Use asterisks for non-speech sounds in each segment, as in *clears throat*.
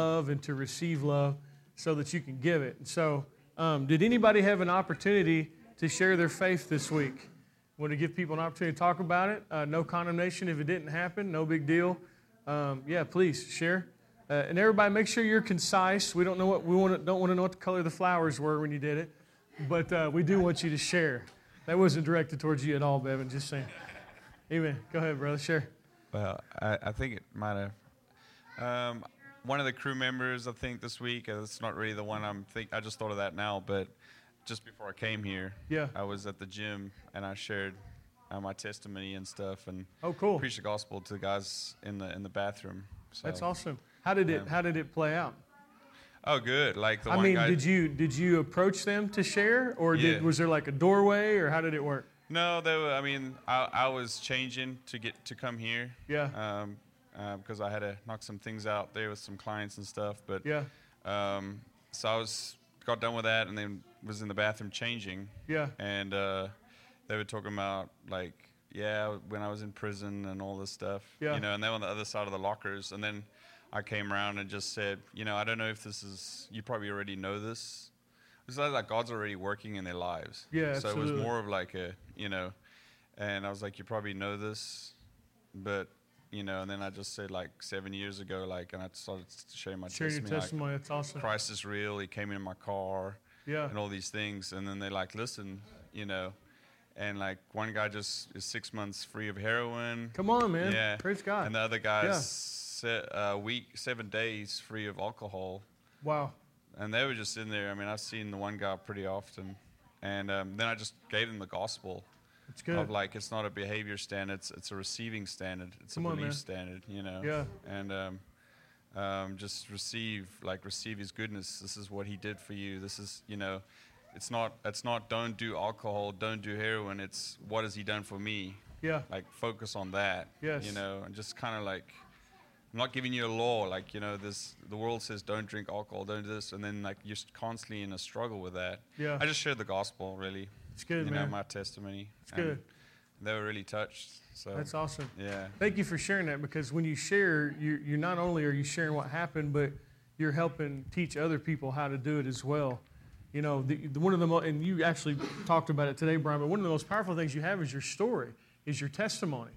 love and to receive love so that you can give it. And so, um, did anybody have an opportunity to share their faith this week? Want to give people an opportunity to talk about it? Uh, no condemnation if it didn't happen, no big deal. Um, yeah, please share. Uh, and everybody, make sure you're concise. We don't know what we want. To, don't want to know what the color of the flowers were when you did it, but uh, we do want you to share. That wasn't directed towards you at all, Bevan. Just saying. Amen. Go ahead, brother. Share. Well, I, I think it might have. Um, one of the crew members, I think, this week. Uh, it's not really the one I'm think. I just thought of that now, but just before I came here, yeah, I was at the gym and I shared uh, my testimony and stuff, and oh, cool, preached the gospel to the guys in the in the bathroom. So, That's awesome. How did it How did it play out? Oh, good. Like the I mean, guy. did you did you approach them to share, or did, was there like a doorway, or how did it work? No, they were, I mean, I, I was changing to get to come here. Yeah. Um, uh, because I had to knock some things out there with some clients and stuff. But Yeah, um, so I was got done with that and then was in the bathroom changing. yeah, And uh, they were talking about like, yeah, when I was in prison and all this stuff. Yeah. You know, and they were on the other side of the lockers. And then I came around and just said, you know, I don't know if this is. You probably already know this. It's like, like God's already working in their lives. Yeah, So it was more of like a, you know, and I was like, you probably know this, but you know, and then I just said like seven years ago, like, and I started sharing my share your testimony. like. That's awesome. Christ is real. He came in my car Yeah, and all these things. And then they like, listen, you know, and like one guy just is six months free of heroin. come on, man. Yeah. Praise God. And the other guy Yeah. is se- a week, seven days free of alcohol. wow. And they were just in there. I mean, I've seen the one guy pretty often. And um, then I just gave them the gospel It's good. of like, it's not a behavior standard, it's, it's a receiving standard, it's Come a on, belief man. standard, you know? Yeah. And um, um, just receive, like, receive his goodness. This is what he did for you. This is, you know, it's not, it's not don't do alcohol, don't do heroin. It's what has he done for me? yeah, Like, focus on that. Yes. You know, and just kind of like, I'm not giving you a law. Like, you know, this, the world says don't drink alcohol, don't do this. And then, like, you're constantly in a struggle with that. yeah. I just shared the gospel, really. It's good, you know, my testimony. It's good. And They were really touched. So That's awesome. yeah, Thank you for sharing that because when you share, you you not only are you sharing what happened, but you're helping teach other people how to do it as well. You know, the, the, one of the mo- and you actually talked about it today, Brian. But one of the most powerful things you have is your story, is your testimony,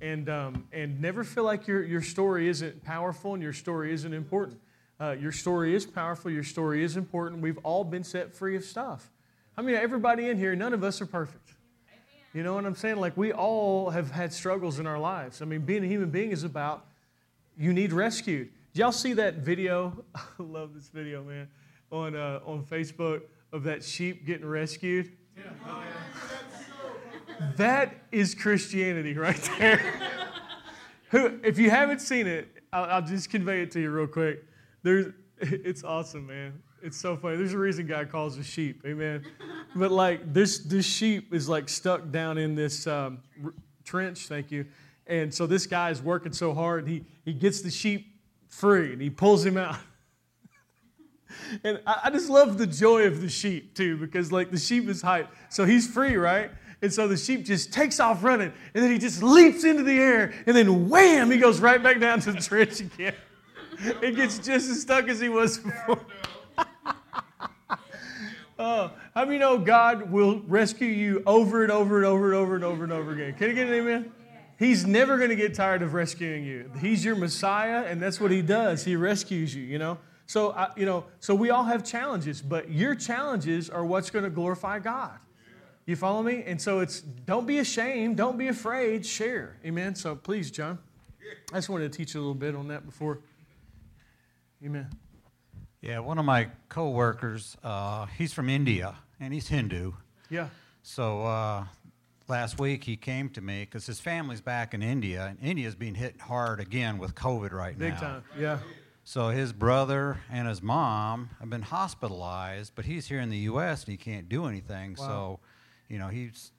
and um, and never feel like your your story isn't powerful and your story isn't important. Uh, your story is powerful. Your story is important. We've all been set free of stuff. I mean, everybody in here, none of us are perfect. You know what I'm saying? Like we all have had struggles in our lives. I mean, being a human being is about you need rescued. Did y'all see that video? *laughs* I love this video, man, on uh, on Facebook of that sheep getting rescued. That is Christianity right there. *laughs* Who, if you haven't seen it, I'll, I'll just convey it to you real quick. There's, *laughs* it's awesome, man. It's so funny. There's a reason God calls us sheep, amen. *laughs* But like this, this sheep is like stuck down in this um, r- trench. Thank you. And so this guy is working so hard. He he gets the sheep free and he pulls him out. *laughs* And I, I just love the joy of the sheep too, because like the sheep is hyped. So he's free, right? And so the sheep just takes off running, and then he just leaps into the air, and then wham, he goes right back down to the *laughs* trench again. It gets just as stuck as he was before. Oh, how many know God will rescue you over and over and over and over and over and over again? Can I get an amen? He's never going to get tired of rescuing you. He's your Messiah, and that's what he does. He rescues you, you know? So, you know, so we all have challenges, but your challenges are what's going to glorify God. You follow me? And so it's don't be ashamed, don't be afraid, share. Amen. So please, John. I just wanted to teach you a little bit on that before. Amen. Yeah, one of my coworkers, uh, he's from India and he's Hindu. Yeah. So uh, last week he came to me because his family's back in India, and India's being hit hard again with COVID right Big now. Big time. Yeah. So his brother and his mom have been hospitalized, but he's here in the U.S. and he can't do anything. Wow. So, you know, he's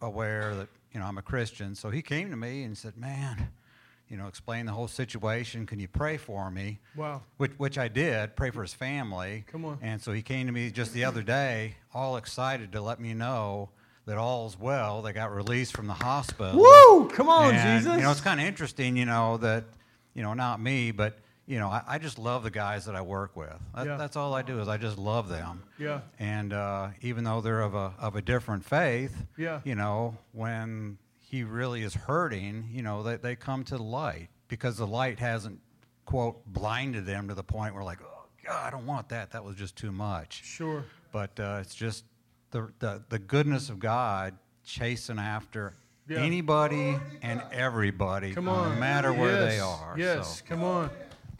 aware that you know I'm a Christian. So he came to me and said, "Man, you know, explain the whole situation. Can you pray for me?" Wow. Which, which I did, pray for his family. Come on. And so he came to me just the other day, all excited to let me know that all's well. They got released from the hospital. Woo! Come on, And, Jesus. You know, it's kind of interesting, you know, that, you know, not me, but, you know, I, I just love the guys that I work with. That, Yeah. That's all I do is I just love them. Yeah. And uh, even though they're of a of a different faith, Yeah. you know, when he really is hurting, you know, they, they come to the light because the light hasn't quote blinded them to the point where like, oh God, I don't want that. That was just too much. Sure. But uh, it's just the, the the goodness of God chasing after Yeah. anybody and everybody, Come on. no matter where they are. Yes. So. Come on.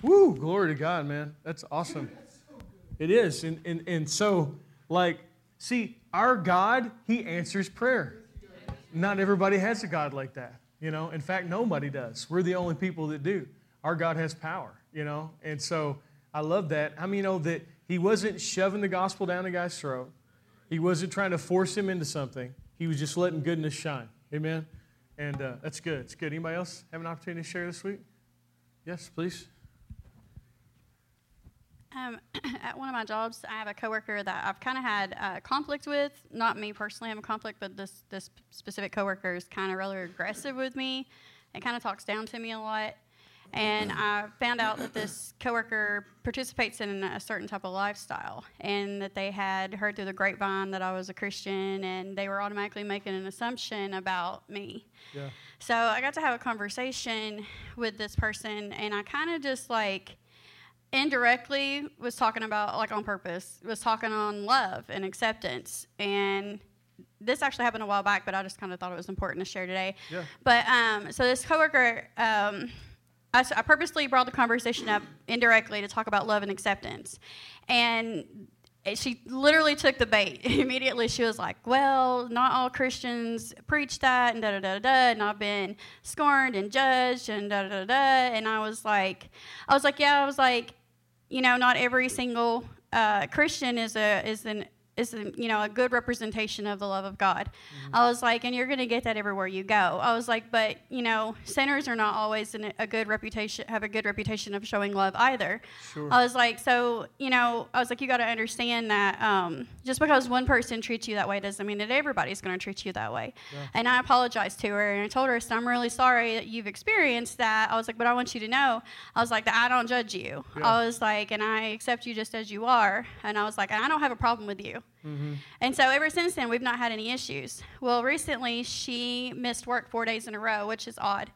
Woo. Glory to God, man. That's awesome. It is. And, and, and so, like, see, our God, He answers prayer. Not everybody has a God like that. You know, in fact, nobody does. We're the only people that do. Our God has power, you know? And so I love that. I mean, you know, that He wasn't shoving the gospel down the guy's throat, He wasn't trying to force him into something. He was just letting goodness shine. Amen? And uh, that's good. It's good. Anybody else have an opportunity to share this week? Yes, please. Um, *clears throat* at one of my jobs, I have a coworker that I've kind of had uh, conflict with. Not me personally I'm a conflict, but this this specific coworker is kind of rather aggressive with me, and kind of talks down to me a lot. And I found out that this coworker participates in a certain type of lifestyle, and that they had heard through the grapevine that I was a Christian, and they were automatically making an assumption about me. Yeah. So I got to have a conversation with this person, and I kind of just like indirectly was talking about, like on purpose, was talking on love and acceptance. And this actually happened a while back, but I just kind of thought it was important to share today. Yeah. But um, so this coworker, um, I, I purposely brought the conversation up indirectly to talk about love and acceptance, and she literally took the bait *laughs* immediately. She was like, "Well, not all Christians preach that, and da da da da," and I've been scorned and judged, and da da da da. And I was like, I was like, yeah, I was like, you know, not every single uh, Christian is a is an is a, you know a good representation of the love of God. I was like, and you're going to get that everywhere you go. I was like, but you know, sinners are not always in a good reputation have a good reputation of showing love either. Sure. I was like, so you know, I was like, you got to understand that um, just because one person treats you that way doesn't mean that everybody's going to treat you that way. And I apologized to her and I told her, so I'm really sorry that you've experienced that. I was like, but I want you to know, I was like, that I don't judge you. Yeah. I was like, and I accept you just as you are. And I was like, I don't have a problem with you. Mm-hmm. And so ever since then, we've not had any issues. Well, recently she missed work four days in a row, which is odd.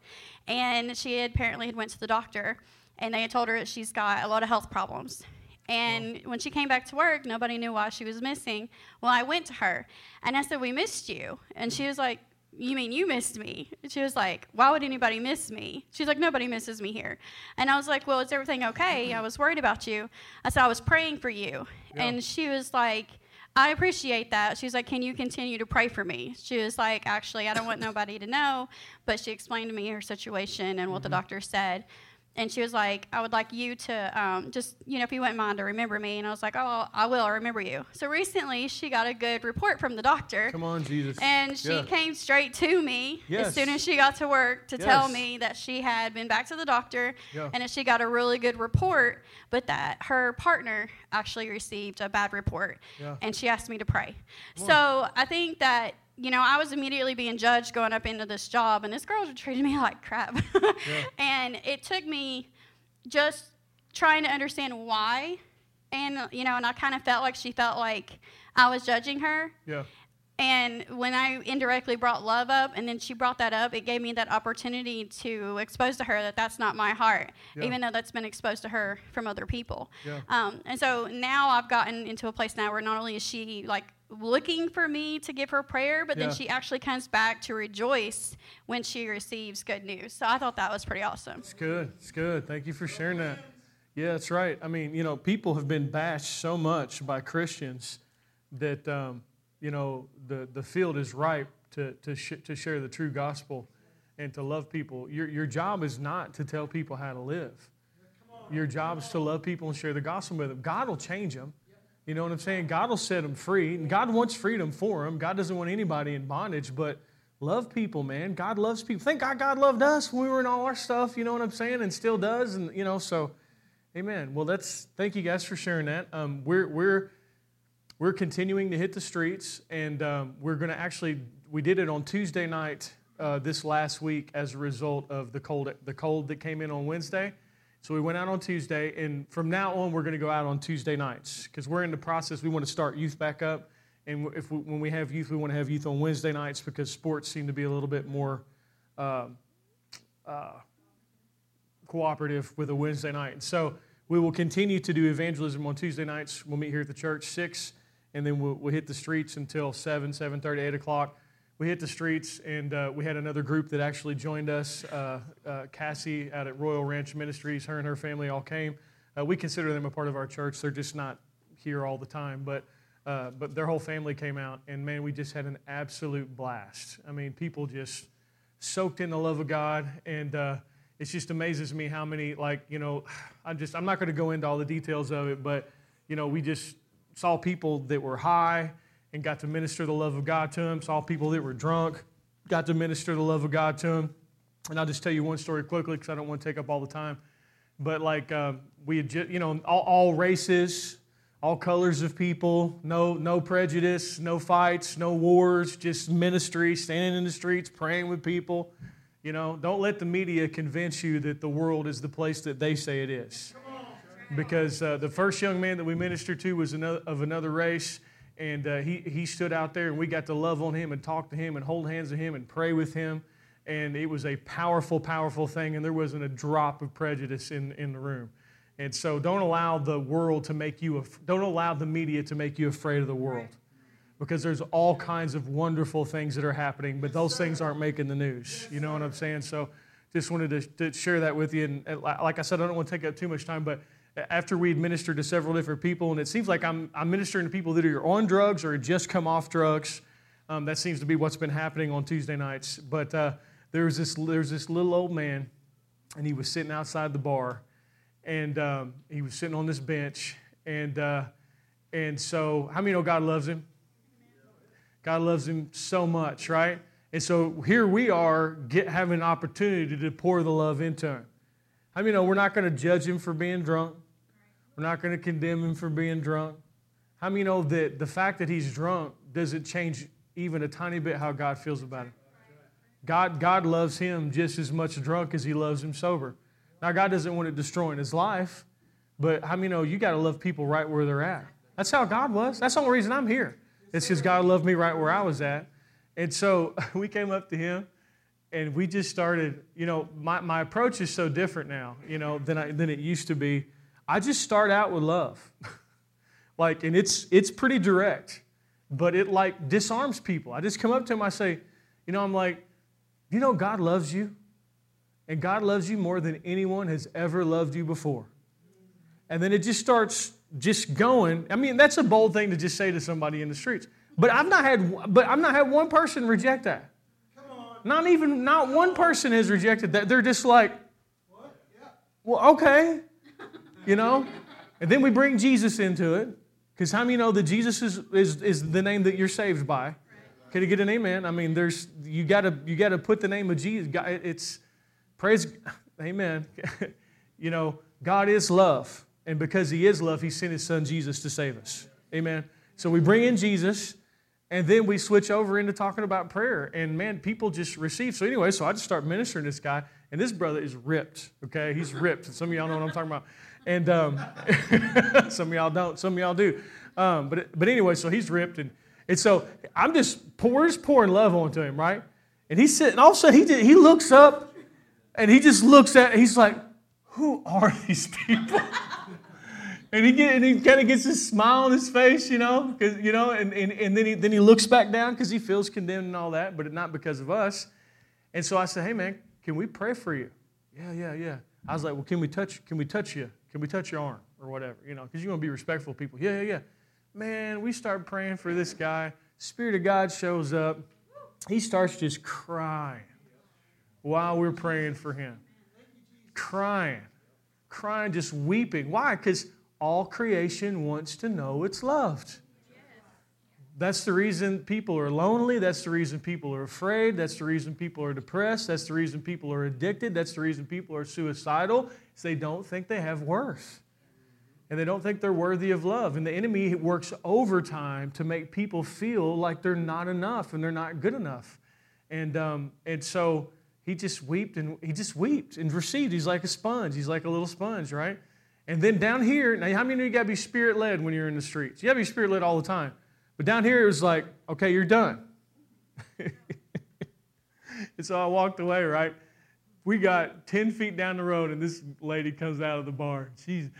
And she had apparently had went to the doctor, and they had told her that she's got a lot of health problems. And when she came back to work, nobody knew why she was missing. Well, I went to her, and I said, "We missed you," and she was like. You mean you missed me? She was like, Why would anybody miss me? She's like, Nobody misses me here. And I was like, Well, is everything okay? I was worried about you. I said, I was praying for you. Yeah. And she was like, I appreciate that. She was like, Can you continue to pray for me? She was like, Actually, I don't want nobody to know. But she explained to me her situation and what the mm-hmm. doctor said. And she was like, I would like you to um, just, you know, if you wouldn't mind to remember me. And I was like, Oh, I will. I remember you. So recently, she got a good report from the doctor. Come on, Jesus. And she Yeah. came straight to me Yes. as soon as she got to work to tell me that she had been back to the doctor Yeah. and that she got a really good report, but that her partner actually received a bad report. Yeah. And she asked me to pray. So I think that, you know, I was immediately being judged going up into this job, and this girl treated me *laughs* like crap. and it took me just trying to understand why. And, you know, and I kind of felt like she felt like I was judging her. yeah. And when I indirectly brought love up, and then she brought that up, it gave me that opportunity to expose to her that that's not my heart, Yeah. even though that's been exposed to her from other people. Yeah. Um, and so now I've gotten into a place now where not only is she like looking for me to give her prayer, but then Yeah. she actually comes back to rejoice when she receives good news. So I thought that was pretty awesome. It's good. It's good. Thank you for sharing that. Yeah, that's right. I mean, you know, people have been bashed so much by Christians that, um, you know, the, the field is ripe to, to, sh- to share the true gospel and to love people. Your, your job is not to tell people how to live. Your job is to love people and share the gospel with them. God will change them. You know what I'm saying? God will set them free. And God wants freedom for them. God doesn't want anybody in bondage, but love people, man. God loves people. Thank God God loved us when we were in all our stuff, you know what I'm saying? And still does. And, you know, so, amen. Well, that's, thank you guys for sharing that. Um, we're, we're, we're continuing to hit the streets, and um, we're going to actually, we did it on Tuesday night uh, this last week as a result of the cold, the cold that came in on Wednesday. So we went out on Tuesday, and from now on, we're going to go out on Tuesday nights because we're in the process. We want to start youth back up, and if we, when we have youth, we want to have youth on Wednesday nights because sports seem to be a little bit more uh, uh, cooperative with a Wednesday night. So we will continue to do evangelism on Tuesday nights. We'll meet here at the church six, and then we'll, we'll hit the streets until seven, seven thirty, eight o'clock we hit the streets, and uh, we had another group that actually joined us. Uh, uh, Cassie out at Royal Ranch Ministries, her and her family all came. Uh, we consider them a part of our church. They're just not here all the time, but uh, but their whole family came out, and man, we just had an absolute blast. I mean, people just soaked in the love of God, and uh, it just amazes me how many like you know, I'm just I'm not going to go into all the details of it, but you know, we just saw people that were high and got to minister the love of God to them. Saw people that were drunk, got to minister the love of God to them. And I'll just tell you one story quickly because I don't want to take up all the time. But like uh, we had, just, you know, all, all, races, all colors of people, no no prejudice, no fights, no wars, just ministry, standing in the streets, praying with people. You know, don't let the media convince you that the world is the place that they say it is. Because uh, the first young man that we ministered to was another, of another race and uh, he, he stood out there and we got to love on him and talk to him and hold hands with him and pray with him. And it was a powerful powerful thing and there wasn't a drop of prejudice in, in the room. And so don't allow the world to make you don't allow the media to make you afraid of the world. Because there's all kinds of wonderful things that are happening but those things aren't making the news. You know what i'm saying? So just wanted to, to share that with you and like i said i don't want to take up too much time but after we had ministered to several different people, and it seems like I'm, I'm ministering to people that are on drugs or just come off drugs. Um, that seems to be what's been happening on Tuesday nights. But uh, there was this there's this little old man, and he was sitting outside the bar, and um, he was sitting on this bench, and uh, and so how many know God loves him? God loves him so much, right? And so here we are get, having an opportunity to pour the love into him. I mean, know we're not going to judge him for being drunk. We're not going to condemn him for being drunk. How many know that the fact that he's drunk doesn't change even a tiny bit how God feels about him? God, God loves him just as much drunk as he loves him sober. Now, God doesn't want it destroying his life, but how many know you got to love people right where they're at? That's how God was. That's the only reason I'm here. It's because God loved me right where I was at. And so *laughs* we came up to him and we just started, you know, my, my approach is so different now, you know, than, I, than it used to be. I just start out with love. *laughs* like, and it's, it's pretty direct, but it like disarms people. I just come up to them, I say, you know, I'm like, you know, God loves you, and God loves you more than anyone has ever loved you before. And then it just starts just going. I mean, that's a bold thing to just say to somebody in the streets. But I've not had, but I've not had one person reject that. Come on. Not even, not one person has rejected that. They're just like, What? yeah. well, okay, you know? And then we bring Jesus into it. Because how many know that Jesus is, is, is the name that you're saved by? Can you get an amen? I mean, there's you gotta you gotta put the name of Jesus. It's praise, *laughs* amen. *laughs* you know, God is love, and because He is love, He sent His Son Jesus to save us. Amen. So we bring in Jesus, and then we switch over into talking about prayer. And man, people just receive. So anyway, so I just start ministering this guy. And this brother is ripped, okay? He's ripped. Some of y'all know what I'm talking about. And um, *laughs* some of y'all don't. Some of y'all do. Um, but, but anyway, so he's ripped. And, and so I'm just, pour, just pouring love onto him, right? And he's sitting, all of a sudden he, did, he looks up and he just looks at, he's like, who are *laughs* these people? And he, and he kind of gets this smile on his face, you know, cause, you know, and, and, and then, he, then he looks back down because he feels condemned and all that, but not because of us. And so I said, hey, man, can we pray for you? Yeah, yeah, yeah. I was like, well, can we touch, can we touch you? Can we touch your arm or whatever, you know, because you want to be respectful of people. Yeah, yeah, yeah. Man, we start praying for this guy. Spirit of God shows up. He starts just crying while we're praying for him. Crying, crying, just weeping. Why? Because all creation wants to know it's loved. That's the reason people are lonely. That's the reason people are afraid. That's the reason people are depressed. That's the reason people are addicted. That's the reason people are suicidal. Is they don't think they have worth. And they don't think they're worthy of love. And the enemy works overtime to make people feel like they're not enough and they're not good enough. And, um, and so he just wept and he just wept and received. He's like a sponge. He's like a little sponge, right? And then down here, now how many of you got to be spirit led when you're in the streets? You got to be spirit led all the time. But down here, it was like, okay, you're done. *laughs* and so I walked away, right? We got 10 feet down the road, and this lady comes out of the bar. She's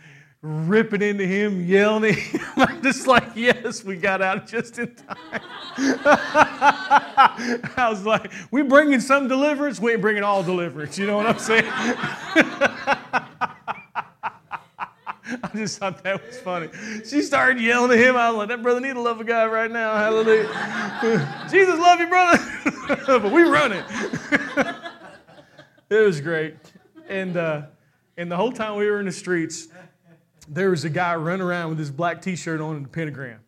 ripping into him, yelling at him. *laughs* I'm just like, yes, we got out just in time. *laughs* I was like, we bringing some deliverance, we ain't bringing all deliverance. You know what I'm saying? *laughs* I just thought that was funny. She started yelling at him. I was like, that brother need to love a guy right now. Hallelujah. Jesus love you, brother. but we running. It was great. And, uh, and the whole time we were in the streets, there was a guy running around with his black t-shirt on and a pentagram.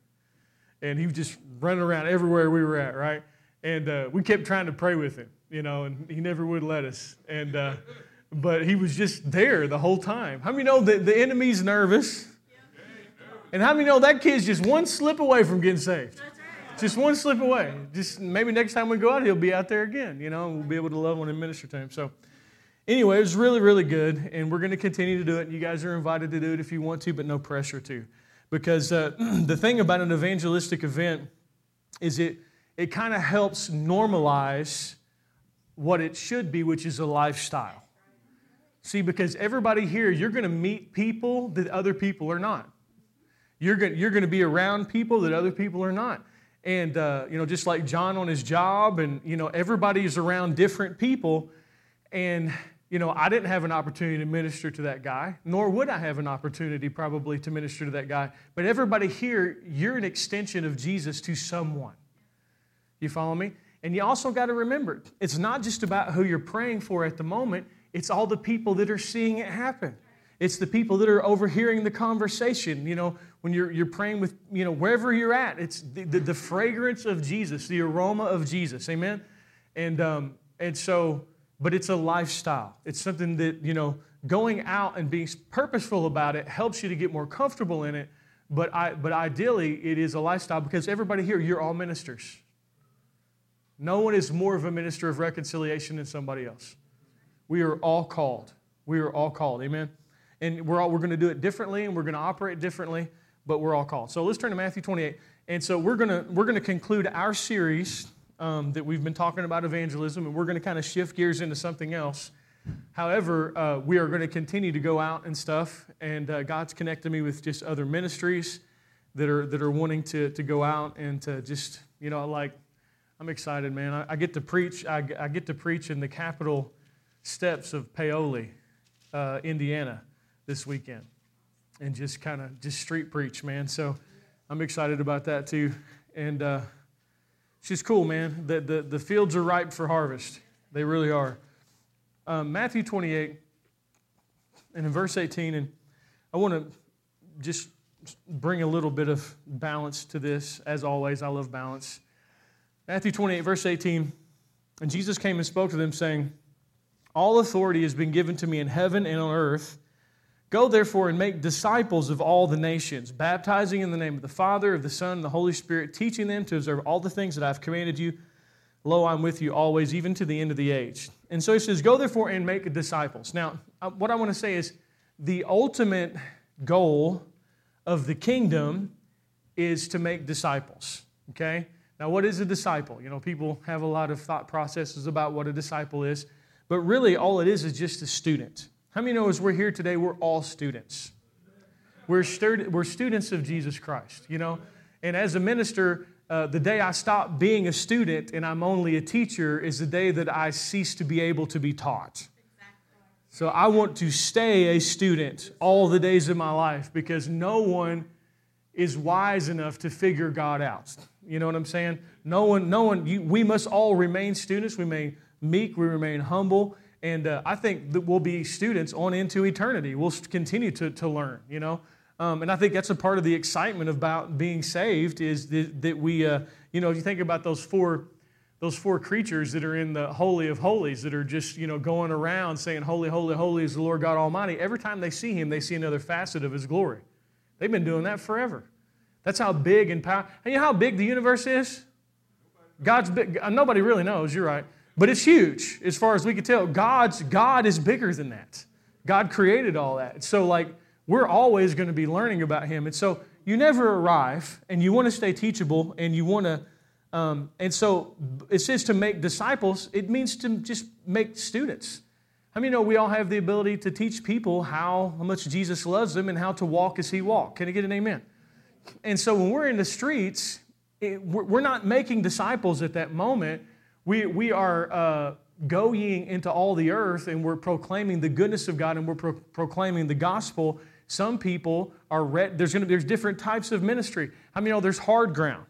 And he was just running around everywhere we were at, right? And uh, we kept trying to pray with him, you know, and he never would let us. And... Uh, but he was just there the whole time. How many know that the enemy's nervous? And how many know that kid's just one slip away from getting saved? Just one slip away. Just maybe next time we go out, he'll be out there again, you know, and we'll be able to love on and minister to him. So, anyway, it was really, really good, and we're going to continue to do it. You guys are invited to do it if you want to, but no pressure to. Because uh, *clears throat* the thing about an evangelistic event is it, it kind of helps normalize what it should be, which is a lifestyle. See, because everybody here, you're going to meet people that other people are not. You're going, you're to be around people that other people are not. And, uh, you know, just like John on his job, and, you know, everybody's around different people. And, you know, I didn't have an opportunity to minister to that guy, nor would I have an opportunity probably to minister to that guy. But everybody here, you're an extension of Jesus to someone. You follow me? And you also got to remember, it's not just about who you're praying for at the moment it's all the people that are seeing it happen. It's the people that are overhearing the conversation. You know, when you're, you're praying with, you know, wherever you're at, it's the, the, the fragrance of Jesus, the aroma of Jesus. Amen? And, um, and so, but it's a lifestyle. It's something that, you know, going out and being purposeful about it helps you to get more comfortable in it. But, I, but ideally, it is a lifestyle because everybody here, you're all ministers. No one is more of a minister of reconciliation than somebody else. We are all called. We are all called. Amen. And we're all we're going to do it differently and we're going to operate differently, but we're all called. So let's turn to Matthew 28. And so we're going to we're going to conclude our series um, that we've been talking about evangelism, and we're going to kind of shift gears into something else. However, uh, we are going to continue to go out and stuff, and uh, God's connected me with just other ministries that are that are wanting to to go out and to just you know like I'm excited, man. I, I get to preach. I, I get to preach in the capital steps of Paoli, uh, Indiana, this weekend, and just kind of just street preach, man. So I'm excited about that too, and uh, she's cool, man. The, the the fields are ripe for harvest. They really are. Um, Matthew 28, and in verse 18, and I want to just bring a little bit of balance to this. As always, I love balance. Matthew 28, verse 18, and Jesus came and spoke to them, saying. All authority has been given to me in heaven and on earth. Go therefore and make disciples of all the nations, baptizing in the name of the Father, of the Son, and the Holy Spirit, teaching them to observe all the things that I've commanded you. Lo, I'm with you always, even to the end of the age. And so he says, Go therefore and make disciples. Now, uh, what I want to say is the ultimate goal of the kingdom is to make disciples. Okay? Now, what is a disciple? You know, people have a lot of thought processes about what a disciple is. But really, all it is is just a student. How many know as we're here today, we're all students? We're, stud- we're students of Jesus Christ, you know? And as a minister, uh, the day I stop being a student and I'm only a teacher is the day that I cease to be able to be taught. So I want to stay a student all the days of my life because no one is wise enough to figure God out. You know what I'm saying? No one, no one, you, we must all remain students. We remain meek, we remain humble, and uh, I think that we'll be students on into eternity. We'll continue to, to learn, you know. Um, and I think that's a part of the excitement about being saved is that, that we, uh, you know, if you think about those four, those four creatures that are in the holy of holies that are just, you know, going around saying, "Holy, holy, holy is the Lord God Almighty." Every time they see Him, they see another facet of His glory. They've been doing that forever. That's how big and powerful. You know how big the universe is? God's big. Nobody really knows. You're right. But it's huge as far as we can tell. God's God is bigger than that. God created all that. So like we're always going to be learning about him. And so you never arrive and you want to stay teachable and you want to um, and so it says to make disciples, it means to just make students. How you know we all have the ability to teach people how, how much Jesus loves them and how to walk as he walked? Can I get an amen? And so when we're in the streets, it, we're not making disciples at that moment. We, we are uh, going into all the earth and we're proclaiming the goodness of God and we're pro- proclaiming the gospel. Some people are, re- there's, gonna, there's different types of ministry. How many know there's hard ground?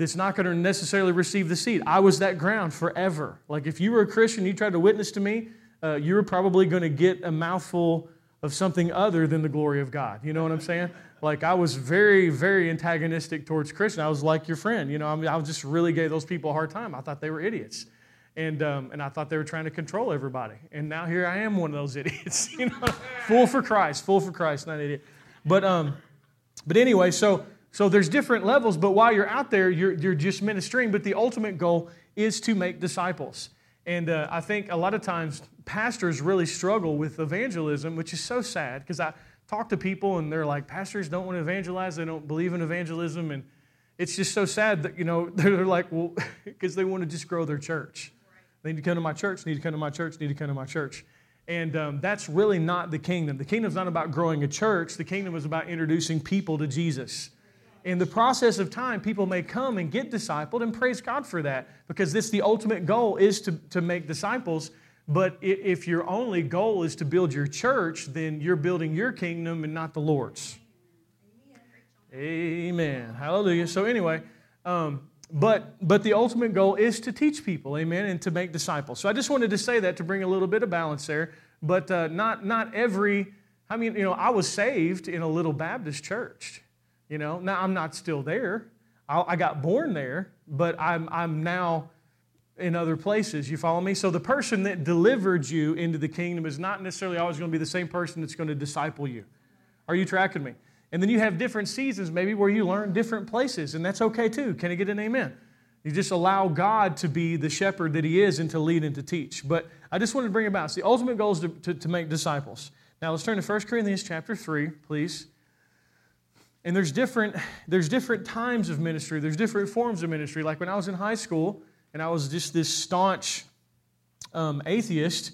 that's not going to necessarily receive the seed. I was that ground forever. Like if you were a Christian, you tried to witness to me, uh, you were probably going to get a mouthful of something other than the glory of God. You know what I'm saying? Like I was very, very antagonistic towards Christian. I was like your friend. You know, I, mean, I just really gave those people a hard time. I thought they were idiots. And, um, and I thought they were trying to control everybody. And now here I am, one of those *laughs* idiots. You know, full for Christ, full for Christ, not an idiot. But, um, but anyway, so so there's different levels, but while you're out there, you're, you're just ministering, but the ultimate goal is to make disciples. And uh, I think a lot of times pastors really struggle with evangelism, which is so sad because I talk to people and they're like, pastors don't want to evangelize, they don't believe in evangelism. And it's just so sad that, you know, *laughs* they're like, well, *laughs* because they want to just grow their church. They need to come to my church, need to come to my church, need to come to my church. And um, that's really not the kingdom. The kingdom's not about growing a church, the kingdom is about introducing people to Jesus in the process of time, people may come and get discipled, and praise God for that because this the ultimate goal is to, to make disciples. But if your only goal is to build your church, then you're building your kingdom and not the Lord's. Amen. Hallelujah. So anyway, um, but but the ultimate goal is to teach people, amen, and to make disciples. So I just wanted to say that to bring a little bit of balance there. But uh, not not every. I mean, you know, I was saved in a little Baptist church. You know, now I'm not still there. I, I got born there, but I'm, I'm now in other places. You follow me? So the person that delivered you into the kingdom is not necessarily always going to be the same person that's going to disciple you. Are you tracking me? And then you have different seasons, maybe where you learn different places, and that's okay too. Can I get an amen? You just allow God to be the shepherd that He is and to lead and to teach. But I just wanted to bring about. the ultimate goal is to, to, to make disciples. Now let's turn to 1 Corinthians chapter 3, please. And there's different, there's different times of ministry, there's different forms of ministry. Like when I was in high school and I was just this staunch um, atheist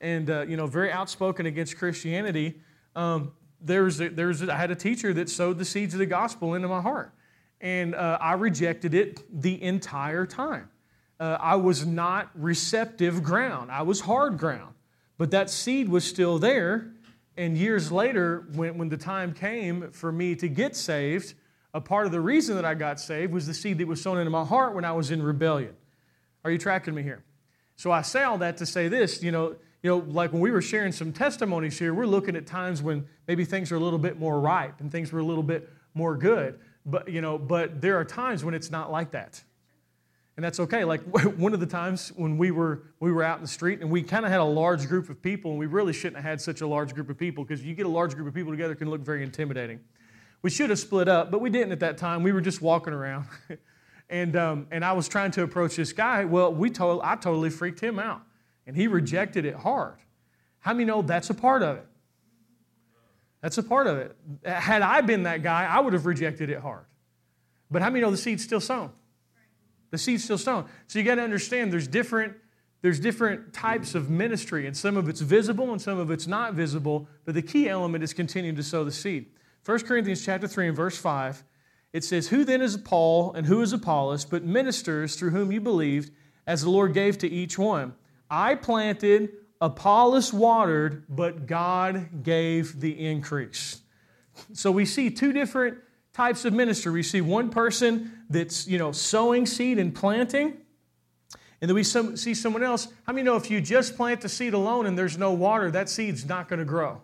and uh, you know very outspoken against Christianity, um, there's a, there's a, I had a teacher that sowed the seeds of the gospel into my heart, and uh, I rejected it the entire time. Uh, I was not receptive ground. I was hard ground, but that seed was still there, and years later, when, when the time came for me to get saved, a part of the reason that I got saved was the seed that was sown into my heart when I was in rebellion. Are you tracking me here? So I say all that to say this, you know, you know, like when we were sharing some testimonies here, we're looking at times when maybe things are a little bit more ripe and things were a little bit more good. But you know, but there are times when it's not like that and that's okay. Like *laughs* one of the times when we were we were out in the street and we kind of had a large group of people, and we really shouldn't have had such a large group of people because you get a large group of people together can look very intimidating. We should have split up, but we didn't at that time. We were just walking around, *laughs* and um, and I was trying to approach this guy. Well, we told I totally freaked him out, and he rejected it hard. How many know that's a part of it? That's a part of it. Had I been that guy, I would have rejected it hard. But how many know the seed's still sown? The seed's still sown. So you got to understand there's different, there's different types of ministry, and some of it's visible and some of it's not visible, but the key element is continuing to sow the seed. 1 Corinthians chapter 3 and verse 5, it says, Who then is Paul and who is Apollos, but ministers through whom you believed, as the Lord gave to each one? I planted, Apollos watered, but God gave the increase. So we see two different types of ministry. We see one person that's, you know, sowing seed and planting, and then we see someone else. How many know if you just plant the seed alone and there's no water, that seed's not going to grow?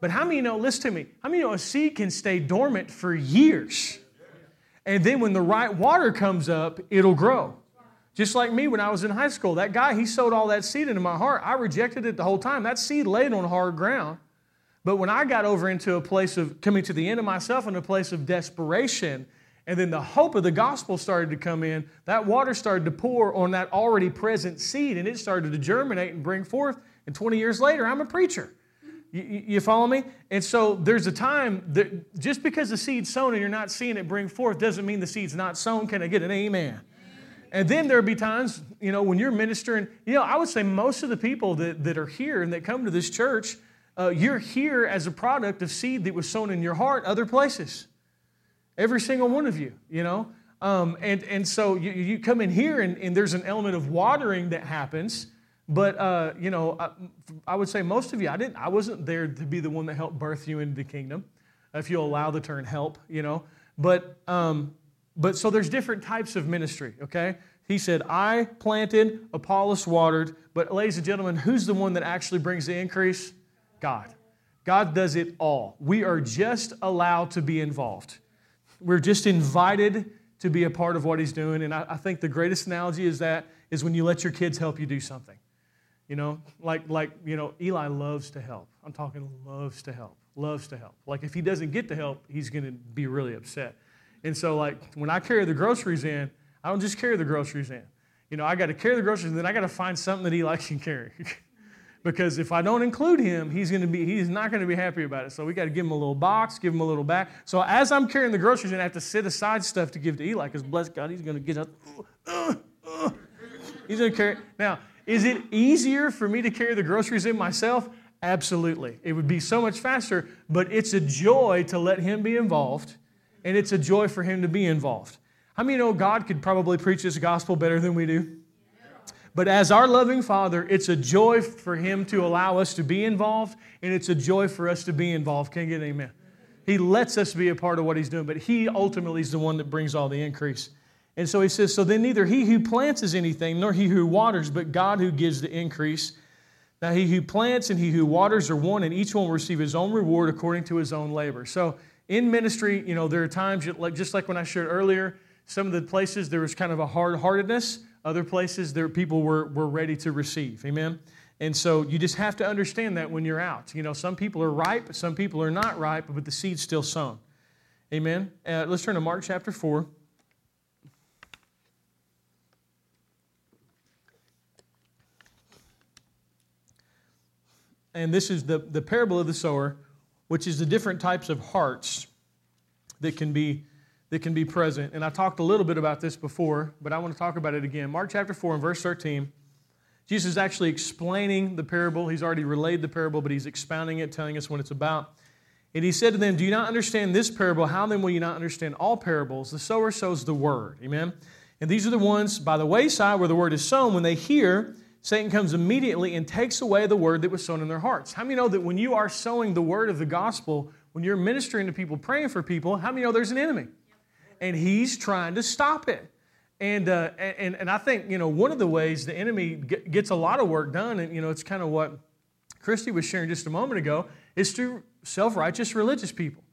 But how many know, listen to me, how many know a seed can stay dormant for years? And then when the right water comes up, it'll grow. Just like me when I was in high school, that guy, he sowed all that seed into my heart. I rejected it the whole time. That seed laid on hard ground. But when I got over into a place of coming to the end of myself in a place of desperation, And then the hope of the gospel started to come in. That water started to pour on that already present seed, and it started to germinate and bring forth. And 20 years later, I'm a preacher. You, you, follow me? And so there's a time that just because the seed's sown and you're not seeing it bring forth doesn't mean the seed's not sown. Can I get an amen? And then there'll be times, you know, when you're ministering, you know, I would say most of the people that, that are here and that come to this church, uh, you're here as a product of seed that was sown in your heart other places. Every single one of you, you know. Um, and, and so you, you come in here and, and there's an element of watering that happens but uh, you know, I, I, would say most of you, I didn't. I wasn't there to be the one that helped birth you into the kingdom, if you allow the term "help." You know, but um, but so there's different types of ministry. Okay, he said, "I planted, Apollos watered." But ladies and gentlemen, who's the one that actually brings the increase? God. God does it all. We are just allowed to be involved. We're just invited to be a part of what He's doing. And I, I think the greatest analogy is that is when you let your kids help you do something. You know, like, like, you know, Eli loves to help. I'm talking loves to help, loves to help. Like, if he doesn't get the help, he's going to be really upset. And so, like, when I carry the groceries in, I don't just carry the groceries in. You know, I got to carry the groceries, and then I got to find something that Eli *laughs* can carry. because if I don't include him, he's going to be he's not going to be happy about it. So we got to give him a little box, give him a little bag. So as I'm carrying the groceries, and I have to set aside stuff to give to Eli because bless God, he's going to get up. Uh, uh, he's going to carry. Now is it easier for me to carry the groceries in myself? Absolutely. It would be so much faster, but it's a joy to let Him be involved, and it's a joy for Him to be involved. How many know God could probably preach this gospel better than we do? But as our loving Father, it's a joy for Him to allow us to be involved, and it's a joy for us to be involved. Can you get an amen? He lets us be a part of what He's doing, but He ultimately is the one that brings all the increase. And so he says, So then neither he who plants is anything, nor he who waters, but God who gives the increase. Now he who plants and he who waters are one, and each one will receive his own reward according to his own labor. So in ministry, you know, there are times, just like when I shared earlier, some of the places there was kind of a hard heartedness. Other places there people were, were ready to receive. Amen. And so you just have to understand that when you're out. You know, some people are ripe, some people are not ripe, but the seed's still sown. Amen. Uh, let's turn to Mark chapter 4. And this is the, the parable of the sower, which is the different types of hearts that can be that can be present. And I talked a little bit about this before, but I want to talk about it again. Mark chapter 4 and verse 13. Jesus is actually explaining the parable. He's already relayed the parable, but he's expounding it, telling us what it's about. And he said to them, Do you not understand this parable? How then will you not understand all parables? The sower sows the word. Amen. And these are the ones by the wayside where the word is sown. When they hear, Satan comes immediately and takes away the word that was sown in their hearts. How many know that when you are sowing the word of the gospel, when you're ministering to people, praying for people, how many know there's an enemy? And he's trying to stop it. And, uh, and, and I think, you know, one of the ways the enemy gets a lot of work done, and, you know, it's kind of what Christy was sharing just a moment ago, is through self righteous religious people.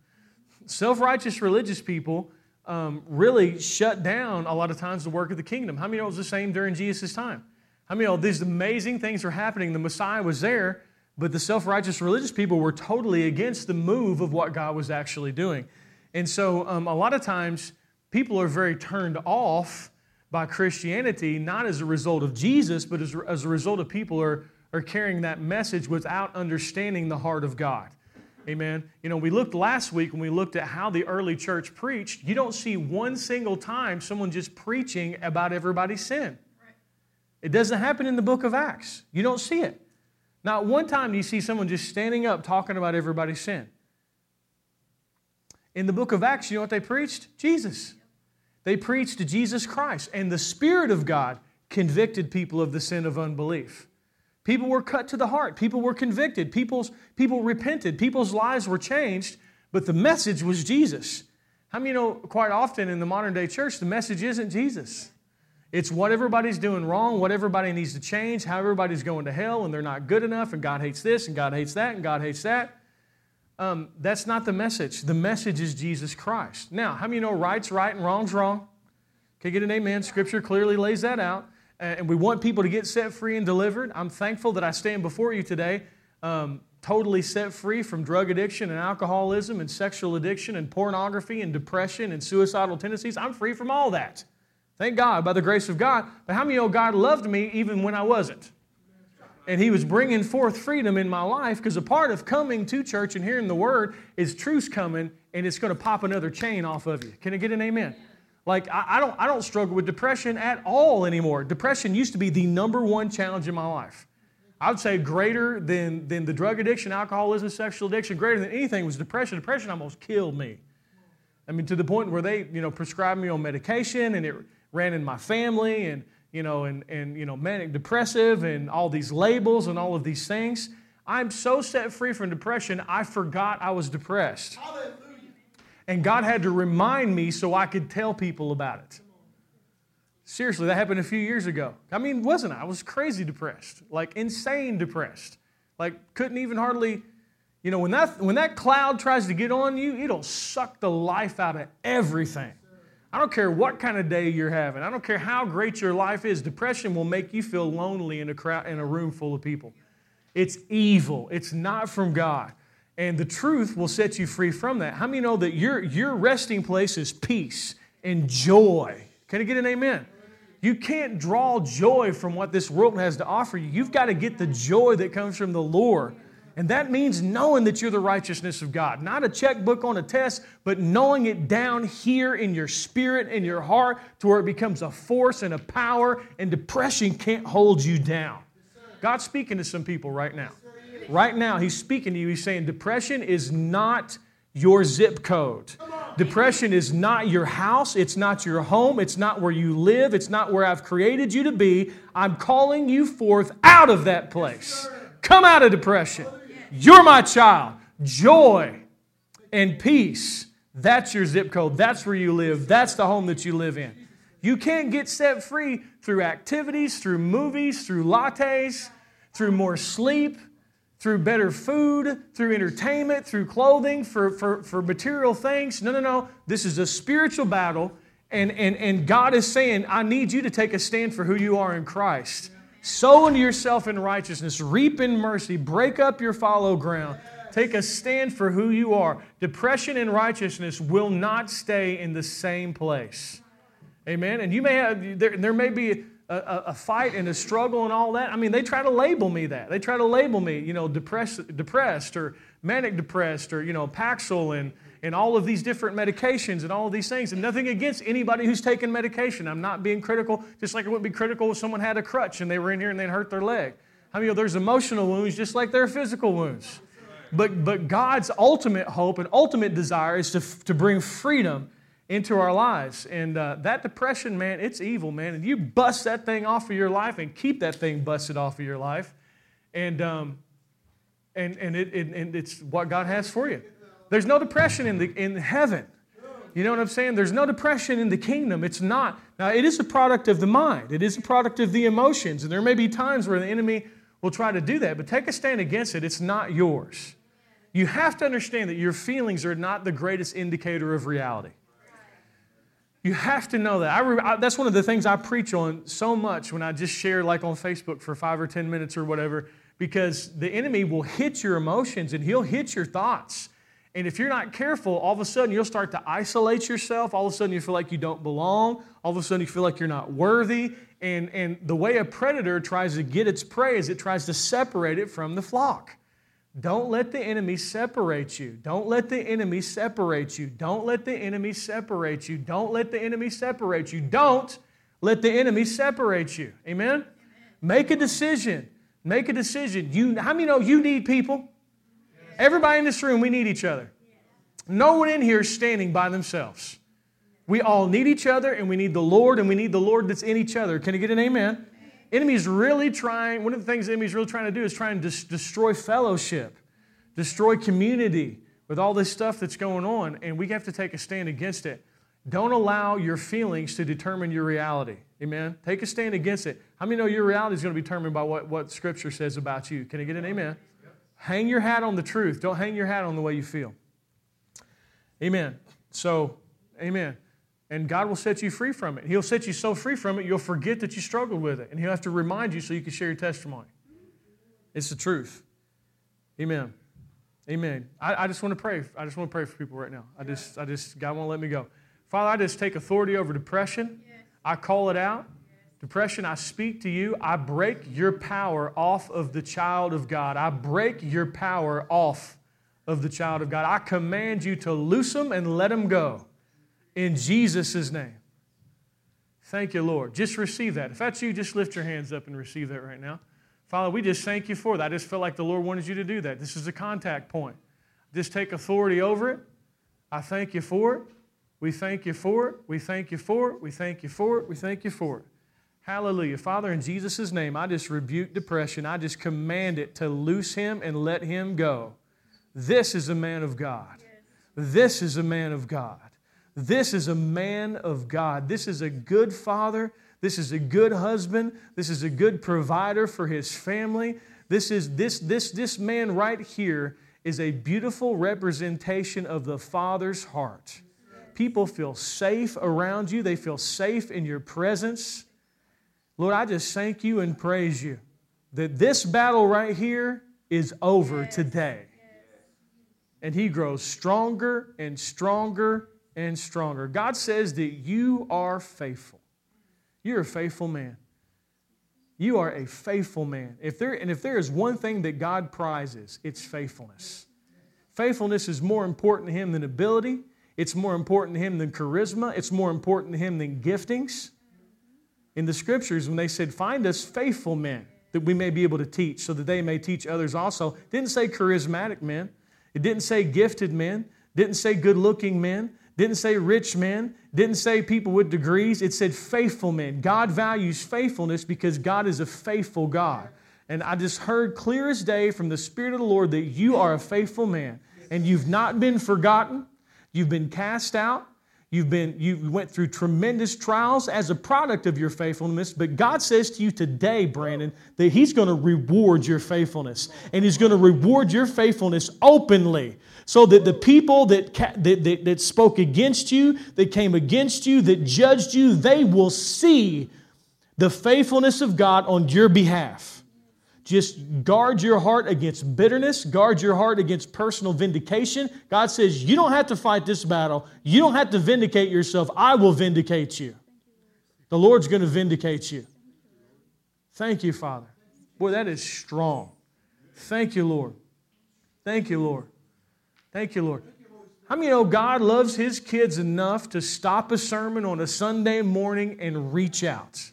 Self righteous religious people um, really shut down a lot of times the work of the kingdom. How many know it was the same during Jesus' time? I mean, all these amazing things are happening. The Messiah was there, but the self righteous religious people were totally against the move of what God was actually doing. And so, um, a lot of times, people are very turned off by Christianity, not as a result of Jesus, but as, as a result of people are, are carrying that message without understanding the heart of God. Amen. You know, we looked last week when we looked at how the early church preached. You don't see one single time someone just preaching about everybody's sin. It doesn't happen in the book of Acts. You don't see it. Not one time do you see someone just standing up talking about everybody's sin. In the book of Acts, you know what they preached? Jesus. They preached Jesus Christ, and the Spirit of God convicted people of the sin of unbelief. People were cut to the heart. People were convicted. People's, people repented. People's lives were changed, but the message was Jesus. How many you know quite often in the modern day church, the message isn't Jesus? It's what everybody's doing wrong, what everybody needs to change, how everybody's going to hell and they're not good enough, and God hates this, and God hates that, and God hates that. Um, that's not the message. The message is Jesus Christ. Now, how many know right's right and wrong's wrong? Can you get an amen? Scripture clearly lays that out. And we want people to get set free and delivered. I'm thankful that I stand before you today um, totally set free from drug addiction and alcoholism and sexual addiction and pornography and depression and suicidal tendencies. I'm free from all that. Thank God, by the grace of God. But how many know God loved me even when I wasn't? And He was bringing forth freedom in my life because a part of coming to church and hearing the word is truth's coming and it's going to pop another chain off of you. Can I get an amen? Like, I, I, don't, I don't struggle with depression at all anymore. Depression used to be the number one challenge in my life. I would say greater than, than the drug addiction, alcoholism, sexual addiction, greater than anything was depression. Depression almost killed me. I mean, to the point where they, you know, prescribed me on medication and it ran in my family and, you know, and, and, you know, manic depressive and all these labels and all of these things. I'm so set free from depression, I forgot I was depressed. Hallelujah. And God had to remind me so I could tell people about it. Seriously, that happened a few years ago. I mean, wasn't I? I was crazy depressed, like insane depressed. Like couldn't even hardly, you know, when that when that cloud tries to get on you, it'll suck the life out of everything. I don't care what kind of day you're having. I don't care how great your life is. Depression will make you feel lonely in a crowd in a room full of people. It's evil. It's not from God. And the truth will set you free from that. How many know that your, your resting place is peace and joy? Can I get an amen? You can't draw joy from what this world has to offer you. You've got to get the joy that comes from the Lord. And that means knowing that you're the righteousness of God. Not a checkbook on a test, but knowing it down here in your spirit and your heart to where it becomes a force and a power, and depression can't hold you down. God's speaking to some people right now. Right now, He's speaking to you. He's saying, Depression is not your zip code. Depression is not your house. It's not your home. It's not where you live. It's not where I've created you to be. I'm calling you forth out of that place. Come out of depression. You're my child. Joy and peace. That's your zip code. That's where you live. That's the home that you live in. You can't get set free through activities, through movies, through lattes, through more sleep, through better food, through entertainment, through clothing, for, for, for material things. No, no, no. This is a spiritual battle. And, and, and God is saying, I need you to take a stand for who you are in Christ. Sow into yourself in righteousness, reap in mercy, break up your fallow ground. Take a stand for who you are. Depression and righteousness will not stay in the same place. Amen. And you may have, there, there may be a, a, fight and a struggle and all that. I mean, they try to label me that. They try to label me, you know, depressed, depressed or manic depressed or, you know, Paxil and, and all of these different medications and all of these things. And nothing against anybody who's taken medication. I'm not being critical, just like it wouldn't be critical if someone had a crutch and they were in here and they'd hurt their leg. I mean, there's emotional wounds just like there are physical wounds. But, but God's ultimate hope and ultimate desire is to, to bring freedom into our lives. And uh, that depression, man, it's evil, man. And you bust that thing off of your life and keep that thing busted off of your life. And, um, and, and, it, it, and it's what God has for you. There's no depression in, the, in heaven. You know what I'm saying? There's no depression in the kingdom. It's not. Now, it is a product of the mind, it is a product of the emotions. And there may be times where the enemy will try to do that, but take a stand against it. It's not yours. You have to understand that your feelings are not the greatest indicator of reality. You have to know that. I, I, that's one of the things I preach on so much when I just share, like on Facebook for five or 10 minutes or whatever, because the enemy will hit your emotions and he'll hit your thoughts. And if you're not careful, all of a sudden you'll start to isolate yourself. All of a sudden you feel like you don't belong. All of a sudden you feel like you're not worthy. And, and the way a predator tries to get its prey is it tries to separate it from the flock. Don't let the enemy separate you. Don't let the enemy separate you. Don't let the enemy separate you. Don't let the enemy separate you. Don't let the enemy separate you. Amen? Amen. Make a decision. Make a decision. You, how many know you need people? Everybody in this room, we need each other. No one in here is standing by themselves. We all need each other, and we need the Lord, and we need the Lord that's in each other. Can you get an amen? enemy's really trying, one of the things the enemy's really trying to do is trying to destroy fellowship, destroy community with all this stuff that's going on, and we have to take a stand against it. Don't allow your feelings to determine your reality. Amen? Take a stand against it. How many know your reality is going to be determined by what, what Scripture says about you? Can I get an amen? Hang your hat on the truth. Don't hang your hat on the way you feel. Amen. So, amen and God will set you free from it. He'll set you so free from it, you'll forget that you struggled with it. And He'll have to remind you so you can share your testimony. It's the truth. Amen. Amen. I, I just want to pray. I just want to pray for people right now. I just, I just, God won't let me go. Father, I just take authority over depression. I call it out. Depression, I speak to you. I break your power off of the child of God. I break your power off of the child of God. I command you to loose them and let them go in Jesus' name. Thank you, Lord. Just receive that. If that's you, just lift your hands up and receive that right now. Father, we just thank you for that. I just felt like the Lord wanted you to do that. This is a contact point. Just take authority over it. I thank you for it. We thank you for it. We thank you for it. We thank you for it. We thank you for it. Hallelujah. Father, in Jesus' name, I just rebuke depression. I just command it to loose him and let him go. This is a man of God. This is a man of God. This is a man of God. This is a good father. This is a good husband. This is a good provider for his family. This is this this this man right here is a beautiful representation of the father's heart. People feel safe around you. They feel safe in your presence. Lord, I just thank you and praise you that this battle right here is over today. And he grows stronger and stronger and stronger. God says that you are faithful. You're a faithful man. You are a faithful man. If there, and if there is one thing that God prizes, it's faithfulness. Faithfulness is more important to Him than ability, it's more important to Him than charisma, it's more important to Him than giftings. In the scriptures, when they said, Find us faithful men that we may be able to teach, so that they may teach others also, it didn't say charismatic men, it didn't say gifted men, didn't say good looking men, didn't say rich men, didn't say people with degrees. It said faithful men. God values faithfulness because God is a faithful God. And I just heard clear as day from the Spirit of the Lord that you are a faithful man and you've not been forgotten. You've been cast out. You've been you went through tremendous trials as a product of your faithfulness, but God says to you today, Brandon, that He's going to reward your faithfulness, and He's going to reward your faithfulness openly, so that the people that, that, that, that spoke against you, that came against you, that judged you, they will see the faithfulness of God on your behalf. Just guard your heart against bitterness, guard your heart against personal vindication. God says, You don't have to fight this battle. You don't have to vindicate yourself. I will vindicate you. The Lord's going to vindicate you. Thank you, Father. Boy, that is strong. Thank you, Lord. Thank you, Lord. Thank you, Lord. How many know God loves His kids enough to stop a sermon on a Sunday morning and reach out?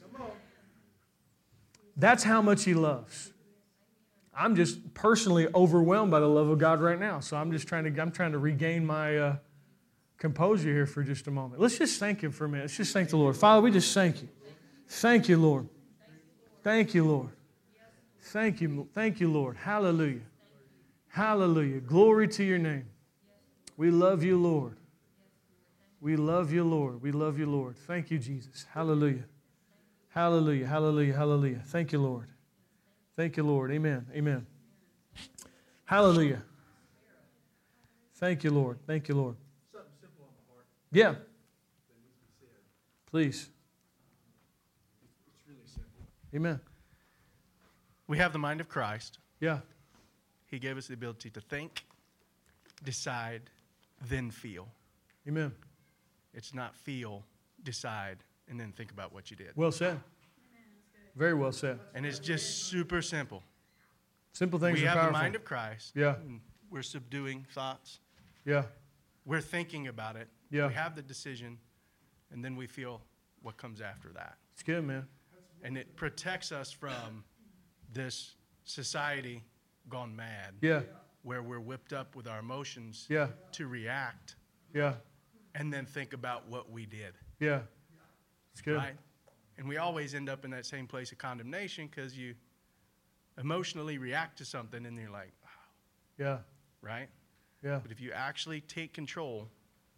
That's how much He loves. I'm just personally overwhelmed by the love of God right now. So I'm just trying to, I'm trying to regain my uh, composure here for just a moment. Let's just thank Him for a minute. Let's just thank the Lord. Father, we just thank you. Thank you, Lord. Thank you, Lord. Thank you. Thank you, Lord. Hallelujah. Hallelujah. Glory to your name. We love you, Lord. We love you, Lord. We love you, Lord. Thank you, Jesus. Hallelujah. Hallelujah. Hallelujah. Hallelujah. Thank you, Lord. Thank you, Lord. Amen. Amen. Hallelujah. Thank you, Lord. Thank you, Lord. Yeah. Please. It's really simple. Amen. We have the mind of Christ. Yeah. He gave us the ability to think, decide, then feel. Amen. It's not feel, decide, and then think about what you did. Well said. Very well said. And it's just super simple. Simple things we have powerful. the mind of Christ. Yeah. and We're subduing thoughts. yeah. We're thinking about it. Yeah. We have the decision, and then we feel what comes after that. It's good, man. And it protects us from this society gone mad Yeah. where we're whipped up with our emotions Yeah. to react Yeah. and then think about what we did. Yeah. It's good. Right? And we always end up in that same place of condemnation because you emotionally react to something and you're like, oh. Yeah. right? Yeah. But if you actually take control,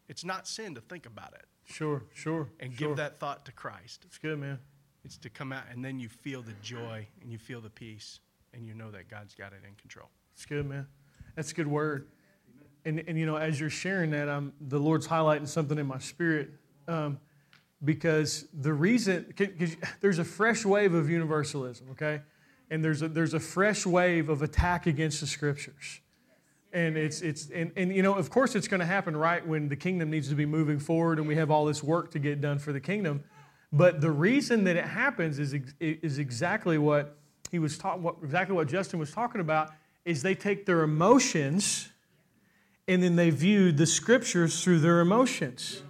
it's not sin to think about it Sure. Sure. and sure. give that thought to Christ. It's good, man. It's to come out and then you feel the joy and you feel the peace and you know that God's got it in control. It's good, man. That's a good word. And, and you know, as you're sharing that, I'm, the Lord's highlighting something in my spirit um, because the reason, there's a fresh wave of universalism, okay? and there's a, there's a fresh wave of attack against the scriptures. And it's, it's and, and you know, of course, it's going to happen right when the kingdom needs to be moving forward and we have all this work to get done for the kingdom. But the reason that it happens is, is exactly what he was talking, what, exactly what Justin was talking about, is they take their emotions and then they view the scriptures through their emotions.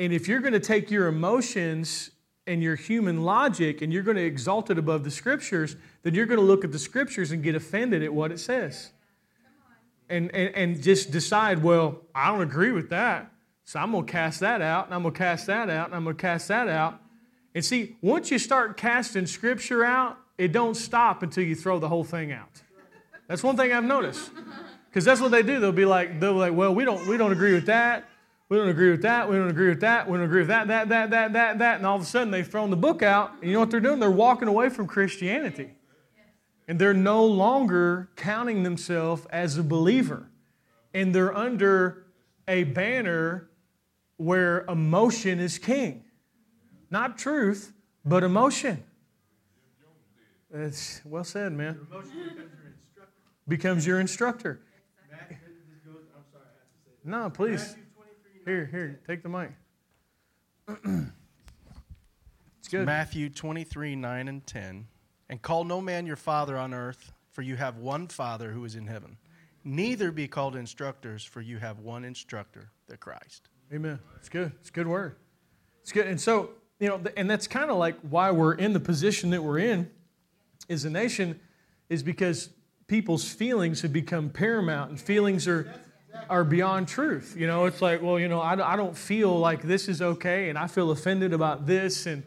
And if you're going to take your emotions and your human logic and you're going to exalt it above the scriptures, then you're going to look at the scriptures and get offended at what it says. And, and, and just decide, well, I don't agree with that. So I'm going to cast that out, and I'm going to cast that out, and I'm going to cast that out. And see, once you start casting scripture out, it don't stop until you throw the whole thing out. That's one thing I've noticed. Because that's what they do. They'll be like, they'll be like, well, we don't, we don't agree with that. We don't agree with that. We don't agree with that. We don't agree with that, that, that, that, that, that. And all of a sudden they've thrown the book out. And you know what they're doing? They're walking away from Christianity. And they're no longer counting themselves as a believer. And they're under a banner where emotion is king. Not truth, but emotion. It's well said, man. Emotion becomes your instructor. No, please. Here, here, take the mic. it's good. Matthew 23, 9 and 10. And call no man your father on earth, for you have one Father who is in heaven. Neither be called instructors, for you have one instructor, the Christ. Amen. It's good. It's a good word. It's good. And so, you know, and that's kind of like why we're in the position that we're in as a nation, is because people's feelings have become paramount, and feelings are are beyond truth. You know, it's like, well, you know, I, I don't feel like this is okay, and I feel offended about this, and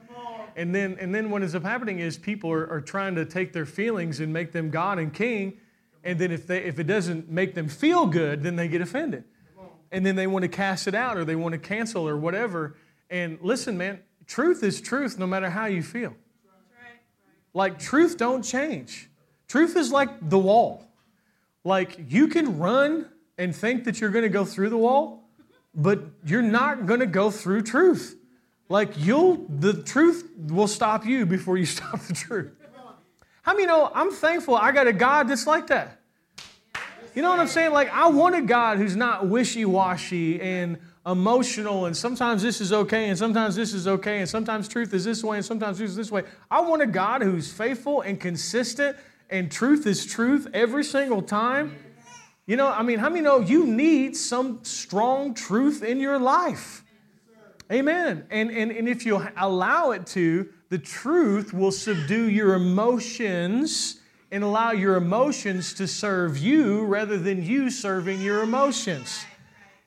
and then and then what ends up happening is people are, are trying to take their feelings and make them God and King, and then if they if it doesn't make them feel good, then they get offended, and then they want to cast it out or they want to cancel or whatever. And listen, man, truth is truth no matter how you feel. Like truth don't change. Truth is like the wall. Like you can run and think that you're going to go through the wall, but you're not going to go through truth. Like you'll, the truth will stop you before you *laughs* stop the truth. How many know I'm thankful I got a God that's like that? You know what I'm saying? Like I want a God who's not wishy-washy and emotional and sometimes this is okay and sometimes this is okay and sometimes truth is this way and sometimes truth is this way. I want a God who's faithful and consistent and truth is truth every single time you know, I mean, how many know you need some strong truth in your life? Amen. And, and, and if you allow it to, the truth will subdue your emotions and allow your emotions to serve you rather than you serving your emotions.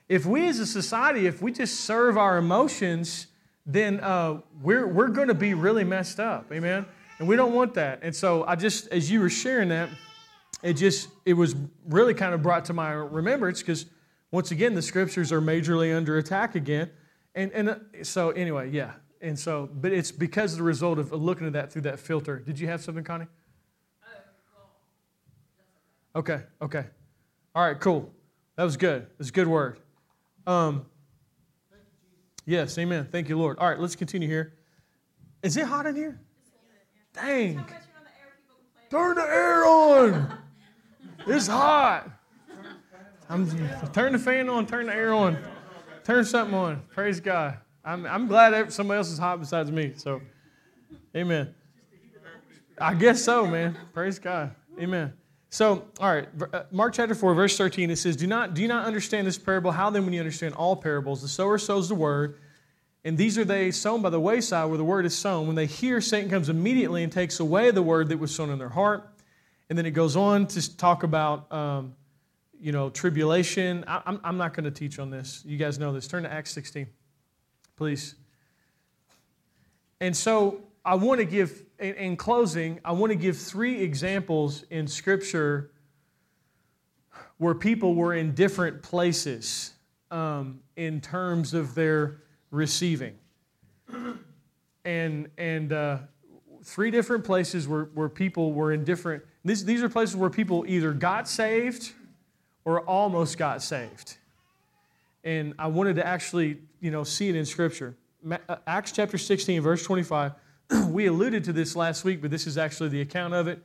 If we as a society, if we just serve our emotions, then uh, we're, we're going to be really messed up. Amen. And we don't want that. And so I just, as you were sharing that, it just it was really kind of brought to my remembrance because once again the scriptures are majorly under attack again. And and uh, so anyway yeah. And so but it's because of the result of looking at that through that filter. Did you have something connie? Okay okay. All right cool. That was good. That's a good word. Um, yes amen. Thank you lord. All right let's continue here. Is it hot in here? Dang. Turn the air on *laughs* it's hot. I'm, turn the fan on, turn the air on, turn something on. Praise God. I'm, I'm glad somebody else is hot besides me. So, amen. I guess so, man. Praise God. Amen. So, all right, uh, Mark chapter 4, verse 13, it says, Do not, do you not understand this parable? How then, when you understand all parables, the sower sows the word, and these are they sown by the wayside where the word is sown. When they hear, Satan comes immediately and takes away the word that was sown in their heart. And then it goes on to talk about, um, you know, tribulation. I, I'm, I'm not going to teach on this. You guys know this. Turn to Acts 16, please. And so I want to give, in, in closing, I want to give three examples in Scripture where people were in different places um, in terms of their receiving. And, and uh, three different places where, where people were in different these, these are places where people either got saved or almost got saved. And I wanted to actually, you know, see it in Scripture. Uh, Acts chapter 16, verse 25. *clears throat* we alluded to this last week, but this is actually the account of it.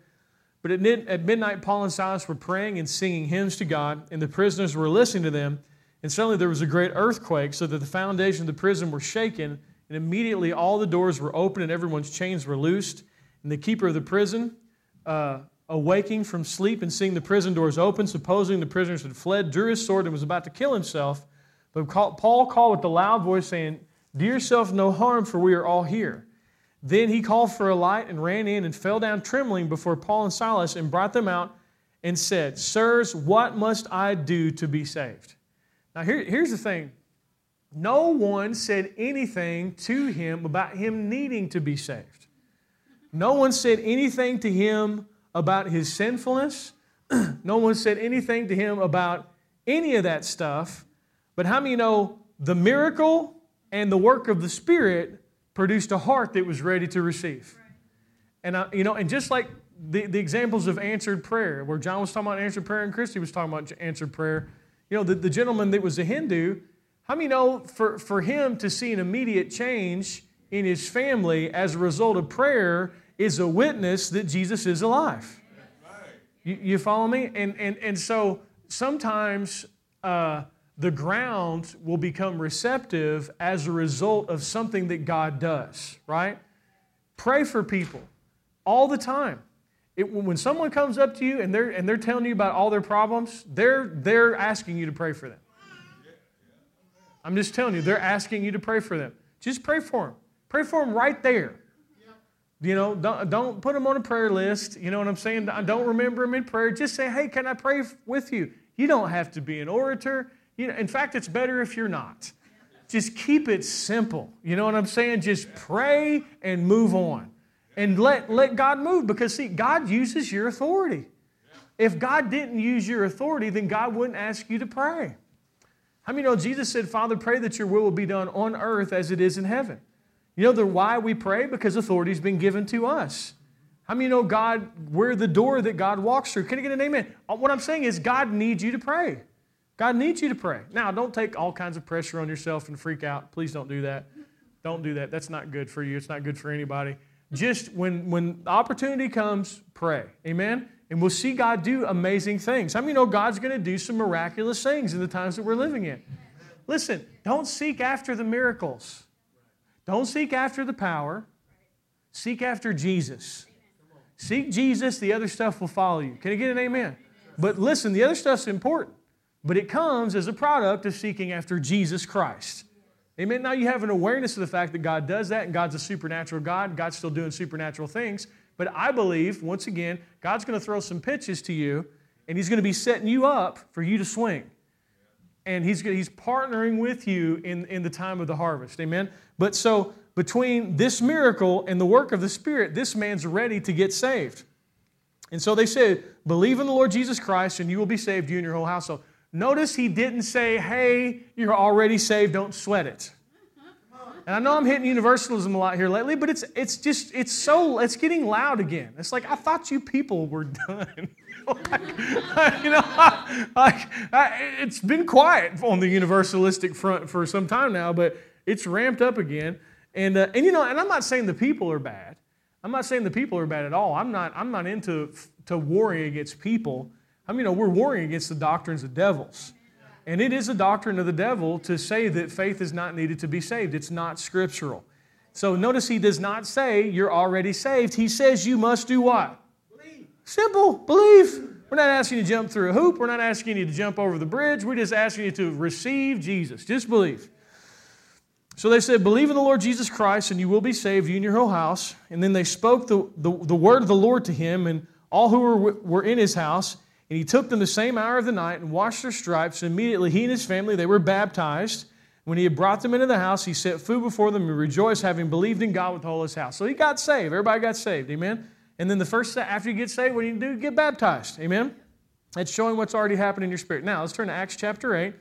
But at midnight, Paul and Silas were praying and singing hymns to God, and the prisoners were listening to them. And suddenly there was a great earthquake, so that the foundation of the prison were shaken, and immediately all the doors were open and everyone's chains were loosed. And the keeper of the prison, uh, awaking from sleep and seeing the prison doors open, supposing the prisoners had fled, drew his sword and was about to kill himself. But Paul called with a loud voice, saying, Do yourself no harm, for we are all here. Then he called for a light and ran in and fell down trembling before Paul and Silas and brought them out and said, Sirs, what must I do to be saved? Now, here, here's the thing no one said anything to him about him needing to be saved. No one said anything to him about his sinfulness. *clears throat* no one said anything to him about any of that stuff. But how many know the miracle and the work of the Spirit produced a heart that was ready to receive? And, I, you know, and just like the, the examples of answered prayer, where John was talking about answered prayer and Christy was talking about answered prayer, you know, the, the gentleman that was a Hindu, how many know for, for him to see an immediate change in his family as a result of prayer is a witness that Jesus is alive? You, you follow me? And, and, and so sometimes uh, the ground will become receptive as a result of something that God does, right? Pray for people all the time. It, when someone comes up to you and they're, and they're telling you about all their problems, they're, they're asking you to pray for them. I'm just telling you, they're asking you to pray for them. Just pray for them. Pray for them right there. You know, don't, don't put them on a prayer list. You know what I'm saying? Don't remember them in prayer. Just say, hey, can I pray with you? You don't have to be an orator. You know, in fact, it's better if you're not. Just keep it simple. You know what I'm saying? Just pray and move on. And let, let God move because, see, God uses your authority. If God didn't use your authority, then God wouldn't ask you to pray. How many know Jesus said, Father, pray that your will will be done on earth as it is in heaven? You know the why we pray? Because authority's been given to us. How many know God, we're the door that God walks through? Can I get an amen? Uh, what I'm saying is, God needs you to pray. God needs you to pray. Now, don't take all kinds of pressure on yourself and freak out. Please don't do that. Don't do that. That's not good for you. It's not good for anybody. Just when, when opportunity comes, pray. Amen? And we'll see God do amazing things. How many know God's going to do some miraculous things in the times that we're living in? Listen, don't seek after the miracles. Don't seek after the power. Seek after Jesus. Seek Jesus, the other stuff will follow you. Can I get an amen? But listen, the other stuff's important, but it comes as a product of seeking after Jesus Christ. Amen. Now you have an awareness of the fact that God does that and God's a supernatural God. God's still doing supernatural things. But I believe, once again, God's going to throw some pitches to you and He's going to be setting you up for you to swing. And He's, he's partnering with you in, in the time of the harvest. Amen. But so between this miracle and the work of the Spirit, this man's ready to get saved. And so they said, Believe in the Lord Jesus Christ and you will be saved, you and your whole household. Notice he didn't say, hey, you're already saved, don't sweat it. And I know I'm hitting universalism a lot here lately, but it's, it's just, it's so, it's getting loud again. It's like, I thought you people were *laughs* done. like, you know, like, it's been quiet on the universalistic front for some time now, but it's ramped up again. And, uh, and you know, and I'm not saying the people are bad. I'm not saying the people are bad at all. I'm not, I'm not into to warring against people. I mean, you know, we're warring against the doctrines of devils. And it is a doctrine of the devil to say that faith is not needed to be saved. It's not scriptural. So notice he does not say you're already saved. He says you must do what? Believe. Simple, believe. We're not asking you to jump through a hoop. We're not asking you to jump over the bridge. We're just asking you to receive Jesus. Just believe. So they said, Believe in the Lord Jesus Christ, and you will be saved, you and your whole house. And then they spoke the, the, the word of the Lord to him and all who were, were in his house. And he took them the same hour of the night and washed their stripes. And immediately he and his family, they were baptized. When he had brought them into the house, he set food before them and rejoiced, having believed in God with all his house. So he got saved. Everybody got saved. Amen. And then the first after you get saved, what do you do? Get baptized. Amen. That's showing what's already happened in your spirit. Now let's turn to Acts chapter 8.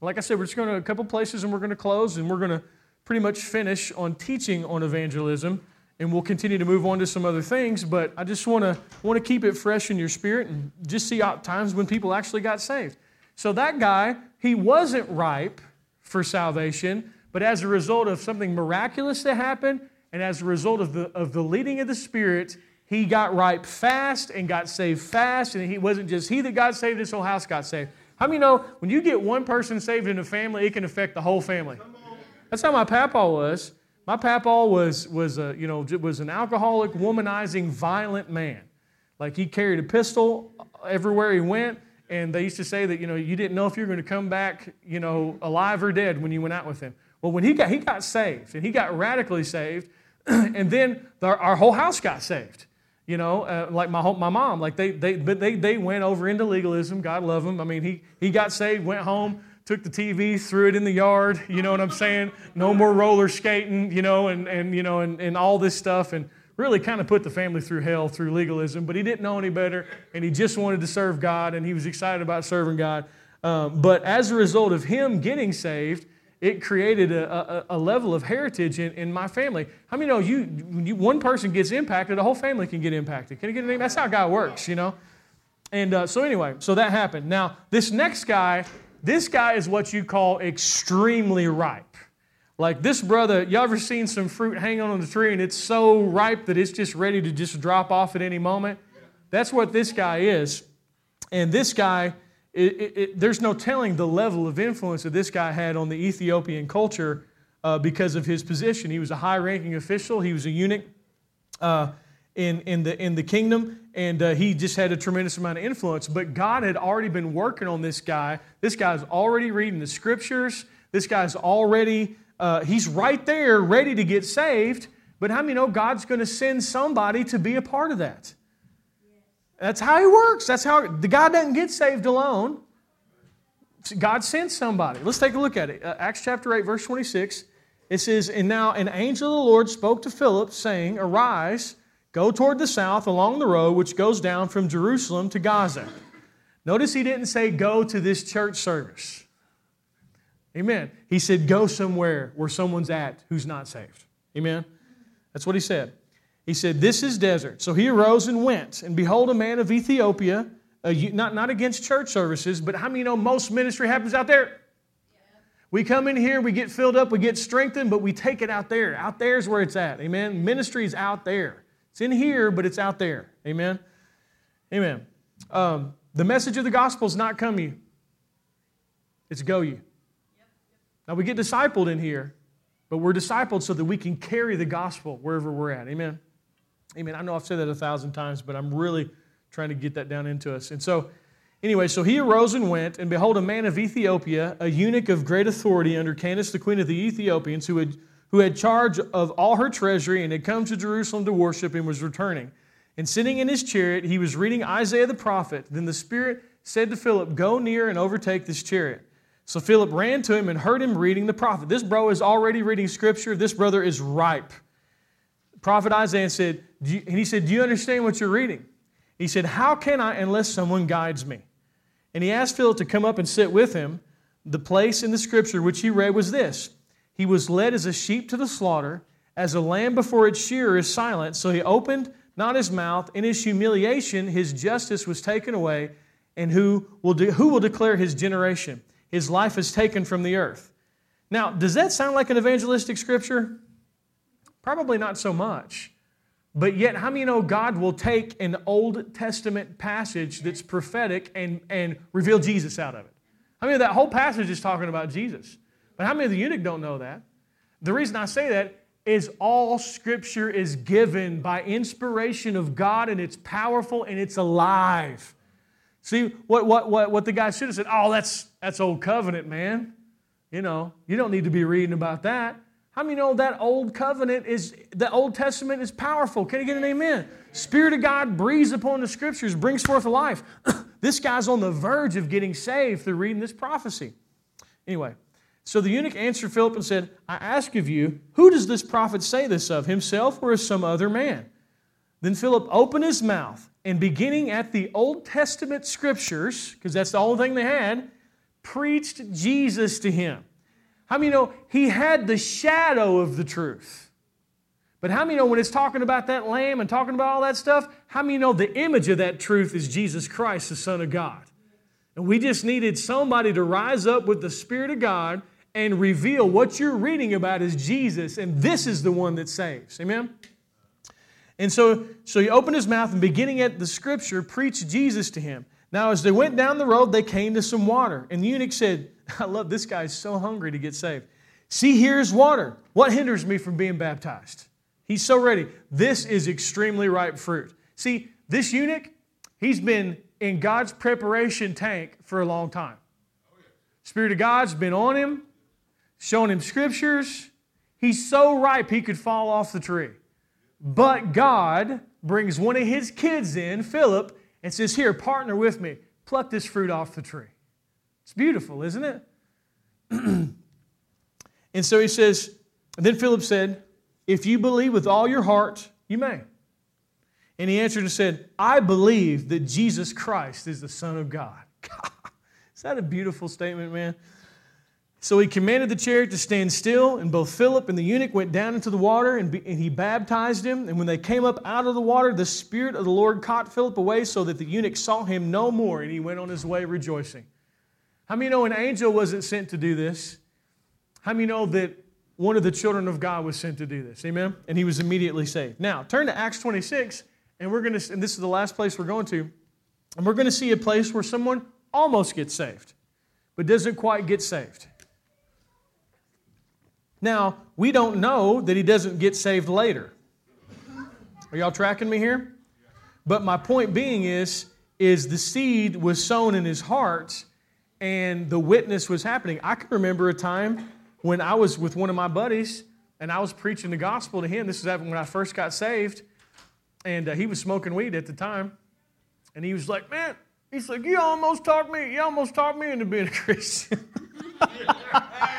Like I said, we're just going to a couple places and we're going to close and we're going to pretty much finish on teaching on evangelism and we'll continue to move on to some other things. But I just want to want to keep it fresh in your spirit and just see times when people actually got saved. So that guy, he wasn't ripe for salvation, but as a result of something miraculous that happened, and as a result of the, of the leading of the Spirit, he got ripe fast and got saved fast. And he wasn't just he that got saved, his whole house got saved. How many know when you get one person saved in a family, it can affect the whole family? That's how my papa was. My papa was, was, a, you know, was an alcoholic, womanizing, violent man. Like he carried a pistol everywhere he went. And they used to say that, you know, you didn't know if you were going to come back, you know, alive or dead when you went out with him. Well, when he got, he got saved, and he got radically saved, *clears throat* and then the, our whole house got saved. You know, uh, like my, my mom, like they, they, but they, they went over into legalism. God love him. I mean, he, he got saved, went home, took the TV, threw it in the yard. You know what I'm saying? No more roller skating, you know, and, and you know, and, and all this stuff. And really kind of put the family through hell through legalism, but he didn't know any better, and he just wanted to serve God, and he was excited about serving God. Um, but as a result of him getting saved, it created a, a, a level of heritage in, in, my family. How many know you, when you, one person gets impacted, the whole family can get impacted? Can you get a name? That's how God works, you know? And uh, so, anyway, so that happened. Now, this next guy, this guy is what you call extremely ripe. Like this brother, you ever seen some fruit hanging on the tree and it's so ripe that it's just ready to just drop off at any moment? That's what this guy is. And this guy, it, it, it, there's no telling the level of influence that this guy had on the Ethiopian culture uh, because of his position. He was a high ranking official, he was a eunuch uh, in, in, the, in the kingdom, and uh, he just had a tremendous amount of influence. But God had already been working on this guy. This guy's already reading the scriptures, this guy's already uh, he's right there ready to get saved, but how many know God's going to send somebody to be a part of that? That's how he works. That's how the God doesn't get saved alone. God sends somebody. Let's take a look at it. Uh, Acts chapter 8, verse 26. It says, And now an angel of the Lord spoke to Philip, saying, Arise, go toward the south along the road which goes down from Jerusalem to Gaza. Notice he didn't say, Go to this church service. Amen. He said, Go somewhere where someone's at who's not saved. Amen. That's what he said. He said, This is desert. So he arose and went, and behold, a man of Ethiopia, not, not against church services, but how many know most ministry happens out there? We come in here, we get filled up, we get strengthened, but we take it out there. Out there is where it's at. Amen. Ministry is out there. It's in here, but it's out there. Amen. Amen. Um, the message of the gospel is not come you, it's go you. Now, we get discipled in here, but we're discipled so that we can carry the gospel wherever we're at. Amen. Amen. I know I've said that a thousand times, but I'm really trying to get that down into us. And so, anyway, so he arose and went, and behold, a man of Ethiopia, a eunuch of great authority under Candace, the queen of the Ethiopians, who had, who had charge of all her treasury and had come to Jerusalem to worship and was returning. And sitting in his chariot, he was reading Isaiah the prophet. Then the Spirit said to Philip, Go near and overtake this chariot. So Philip ran to him and heard him reading the prophet. This bro is already reading scripture. This brother is ripe. Prophet Isaiah said, and he said, Do you understand what you're reading? He said, How can I unless someone guides me? And he asked Philip to come up and sit with him. The place in the scripture which he read was this He was led as a sheep to the slaughter, as a lamb before its shearer is silent. So he opened not his mouth. In his humiliation, his justice was taken away. And who will, who will declare his generation? his life is taken from the earth. Now, does that sound like an evangelistic scripture? Probably not so much. But yet, how many know God will take an Old Testament passage that's prophetic and, and reveal Jesus out of it? I mean, that whole passage is talking about Jesus? But how many of the eunuch don't know that? The reason I say that is all scripture is given by inspiration of God and it's powerful and it's alive. See, what, what, what, what the guy should have said, oh, that's, that's old covenant, man. You know, you don't need to be reading about that. How many know that old covenant is, the Old Testament is powerful? Can you get an amen? Spirit of God breathes upon the scriptures, brings forth life. *coughs* this guy's on the verge of getting saved through reading this prophecy. Anyway, so the eunuch answered Philip and said, I ask of you, who does this prophet say this of, himself or some other man? Then Philip opened his mouth and beginning at the Old Testament scriptures, because that's the only thing they had, preached Jesus to him. How many know he had the shadow of the truth? But how many know when it's talking about that lamb and talking about all that stuff, how many know the image of that truth is Jesus Christ, the Son of God? And we just needed somebody to rise up with the Spirit of God and reveal what you're reading about is Jesus, and this is the one that saves. Amen? And so, so he opened his mouth and beginning at the scripture, preached Jesus to him. Now, as they went down the road, they came to some water. And the eunuch said, *laughs* I love this guy guy's so hungry to get saved. See, here's water. What hinders me from being baptized? He's so ready. This is extremely ripe fruit. See, this eunuch, he's been in God's preparation tank for a long time. Spirit of God's been on him, showing him scriptures. He's so ripe he could fall off the tree. But God brings one of his kids in, Philip, and says, Here, partner with me, pluck this fruit off the tree. It's beautiful, isn't it? *clears throat* and so he says, then Philip said, If you believe with all your heart, you may. And he answered and said, I believe that Jesus Christ is the Son of God. *laughs* is that a beautiful statement, man? So he commanded the chariot to stand still, and both Philip and the eunuch went down into the water, and, be, and, he baptized him. And when they came up out of the water, the Spirit of the Lord caught Philip away, so that the eunuch saw him no more, and he went on his way rejoicing. How many know an angel wasn't sent to do this? How many know that one of the children of God was sent to do this? Amen? And he was immediately saved. Now, turn to Acts 26, and we're going to, and this is the last place we're going to, and we're going to see a place where someone almost gets saved, but doesn't quite get saved. Now, we don't know that he doesn't get saved later. Are y'all tracking me here? But my point being is, is the seed was sown in his heart and the witness was happening. I can remember a time when I was with one of my buddies and I was preaching the gospel to him. This was when I first got saved. And uh, he was smoking weed at the time. And he was like, Man, he's like, You almost talked me, you almost talked me into being a Christian. *laughs*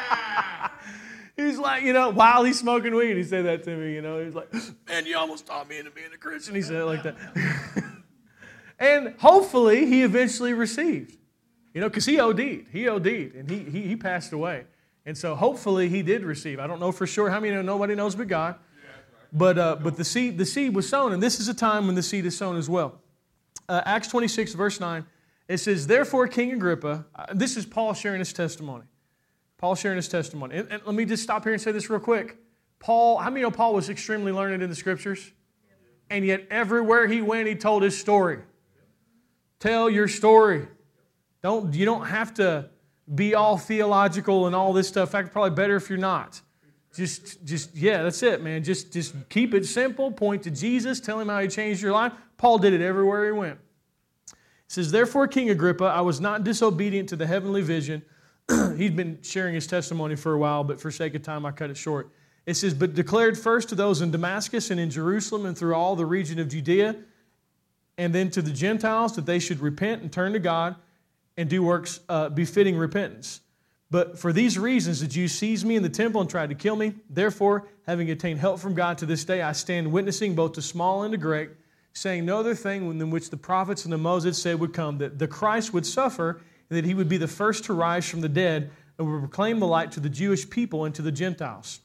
he's like, you know, while he's smoking weed, he said that to me, you know. He's like, Man, you almost taught me into being a Christian. He said it like that. *laughs* and hopefully he eventually received. You know, because he OD'd. He OD'd and he, he, he passed away. And so hopefully he did receive. I don't know for sure how many know nobody knows but God. But, uh, but the, seed, the seed was sown, and this is a time when the seed is sown as well. Uh, Acts 26, verse 9, it says, Therefore, King Agrippa, uh, this is Paul sharing his testimony. Paul sharing his testimony. And, and, let me just stop here and say this real quick. Paul, how many know Paul was extremely learned in the scriptures? And yet, everywhere he went, he told his story. Tell your story. Don't, you don't have to be all theological and all this stuff. In fact, probably better if you're not. Just, just yeah, that's it, man. Just, just keep it simple. Point to Jesus. Tell him how he changed your life. Paul did it everywhere he went. He says, Therefore, King Agrippa, I was not disobedient to the heavenly vision. *clears throat* He'd been sharing his testimony for a while, but for sake of time, I cut it short. It says, But declared first to those in Damascus and in Jerusalem and through all the region of Judea, and then to the Gentiles that they should repent and turn to God and do works uh, befitting repentance. But for these reasons, the Jews seized me in the temple and tried to kill me. Therefore, having obtained help from God to this day, I stand witnessing both to small and to great, saying no other thing than which the prophets and the Moses said would come, that the Christ would suffer, and that he would be the first to rise from the dead, and would proclaim the light to the Jewish people and to the Gentiles.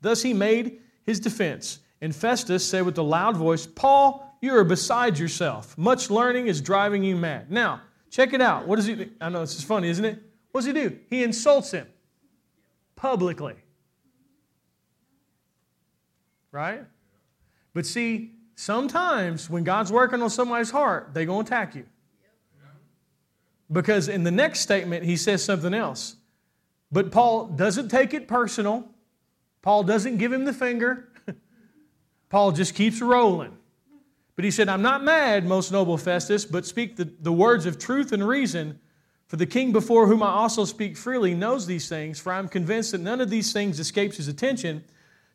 Thus he made his defense. And Festus said with a loud voice, Paul, you are beside yourself. Much learning is driving you mad. Now, check it out. What does he I know this is funny, isn't it? What does he do? He insults him publicly. Right? But see, sometimes when God's working on somebody's heart, they're going to attack you. Because in the next statement, he says something else. But Paul doesn't take it personal. Paul doesn't give him the finger. *laughs* Paul just keeps rolling. But he said, I'm not mad, most noble Festus, but speak the, the words of truth and reason for the king before whom I also speak freely knows these things, for I am convinced that none of these things escapes his attention.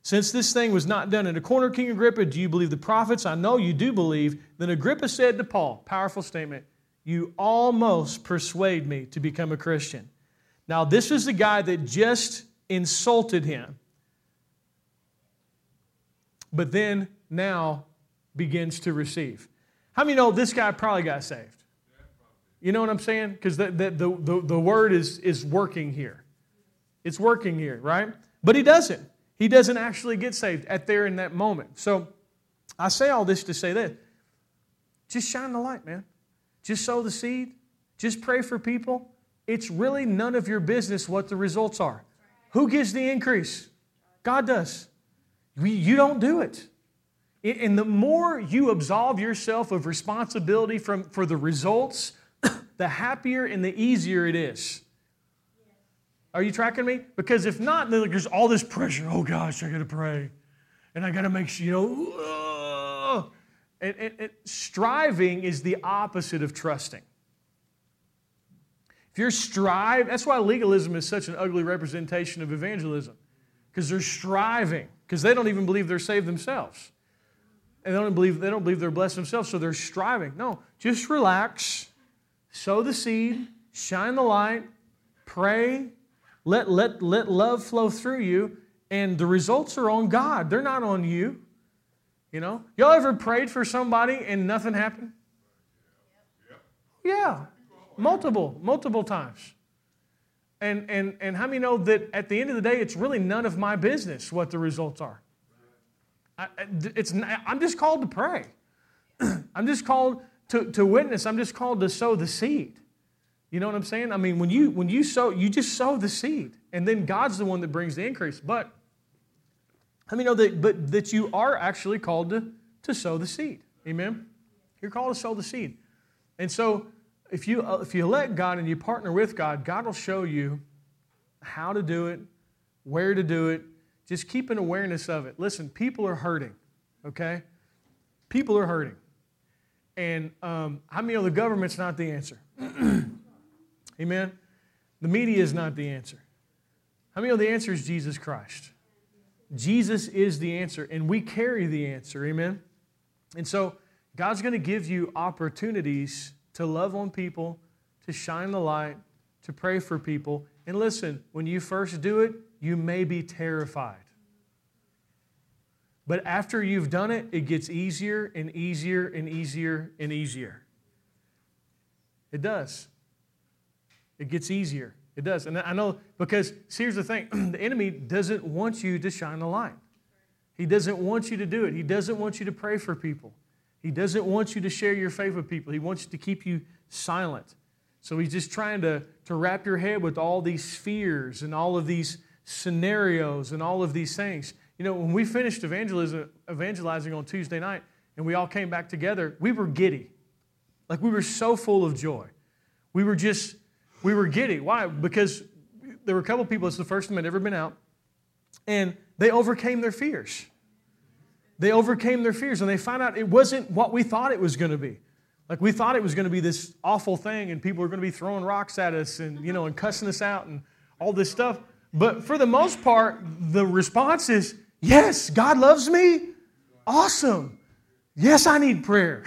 Since this thing was not done in a corner, King Agrippa, do you believe the prophets? I know you do believe. Then Agrippa said to Paul, powerful statement, You almost persuade me to become a Christian. Now, this is the guy that just insulted him, but then now begins to receive. How many know this guy probably got saved? You know what I'm saying? Because the, the, the, the word is, is working here. It's working here, right? But he doesn't. He doesn't actually get saved at there in that moment. So I say all this to say this just shine the light, man. Just sow the seed. Just pray for people. it's really none of your business what the results are. Who gives the increase? God does. You don't do it. And the more you absolve yourself of responsibility from, for the results, *coughs* the happier and the easier it is. Are you tracking me? Because if not, then there's all this pressure. Oh gosh, I got to pray. And I got to make sure, you know, and, and, and striving is the opposite of trusting. If you're striving, that's why legalism is such an ugly representation of evangelism. Because they're striving, because they don't even believe they're saved themselves. And they don't believe they don't believe they're blessed themselves, so they're striving. No, just relax, sow the seed, shine the light, pray, let, let, let love flow through you, and the results are on God. They're not on you. You know? Y'all ever prayed for somebody and nothing happened? Yeah. Multiple, multiple times. And, and, and how many know that at the end of the day, it's really none of my business what the results are? I, it's, I'm just called to pray. *clears throat* I'm just called to, to witness. I'm just called to sow the seed. You know what I'm saying? I mean, when you, when you sow, you just sow the seed. And then God's the one that brings the increase. But how many know that, but that you are actually called to, to sow the seed? Amen? You're called to sow the seed. And so if you, uh, if you let God and you partner with God, God will show you how to do it, where to do it. Just keep an awareness of it. Listen, people are hurting, okay? People are hurting. And um, how many know the government's not the answer? *clears throat* Amen? The media is not the answer. How many know the answer is Jesus Christ? Jesus is the answer, and we carry the answer. Amen? And so, God's going to give you opportunities to love on people, to shine the light, to pray for people. And listen, when you first do it, you may be terrified. But after you've done it, it gets easier and easier and easier and easier. It does. It gets easier. It does. And I know because here's the thing *clears throat* the enemy doesn't want you to shine the light. He doesn't want you to do it. He doesn't want you to pray for people. He doesn't want you to share your faith with people. He wants to keep you silent. So he's just trying to, to wrap your head with all these fears and all of these scenarios and all of these things. You know, when we finished evangelism, evangelizing on Tuesday night and we all came back together, we were giddy. Like we were so full of joy. We were just, we were giddy. Why? Because there were a couple people, it's the first time I'd ever been out, and they overcame their fears. They overcame their fears and they found out it wasn't what we thought it was going to be. Like we thought it was going to be this awful thing and people were going to be throwing rocks at us and you know and cussing us out and all this stuff. But for the most part, the response is, "Yes, God loves me. Awesome. Yes, I need prayer."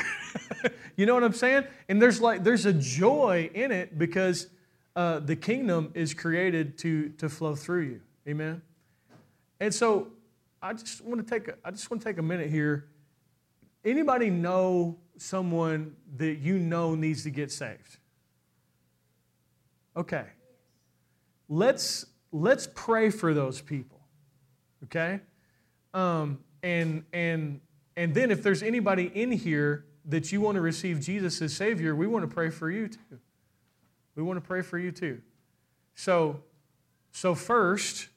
*laughs* you know what I'm saying? And there's like there's a joy in it because uh, the kingdom is created to to flow through you. Amen. And so I just want to take a, I just want to take a minute here. Anybody know someone that you know needs to get saved? Okay. Let's let's pray for those people. Okay? Um, and and and then if there's anybody in here that you want to receive Jesus as Savior, we want to pray for you too. We want to pray for you too. So so first,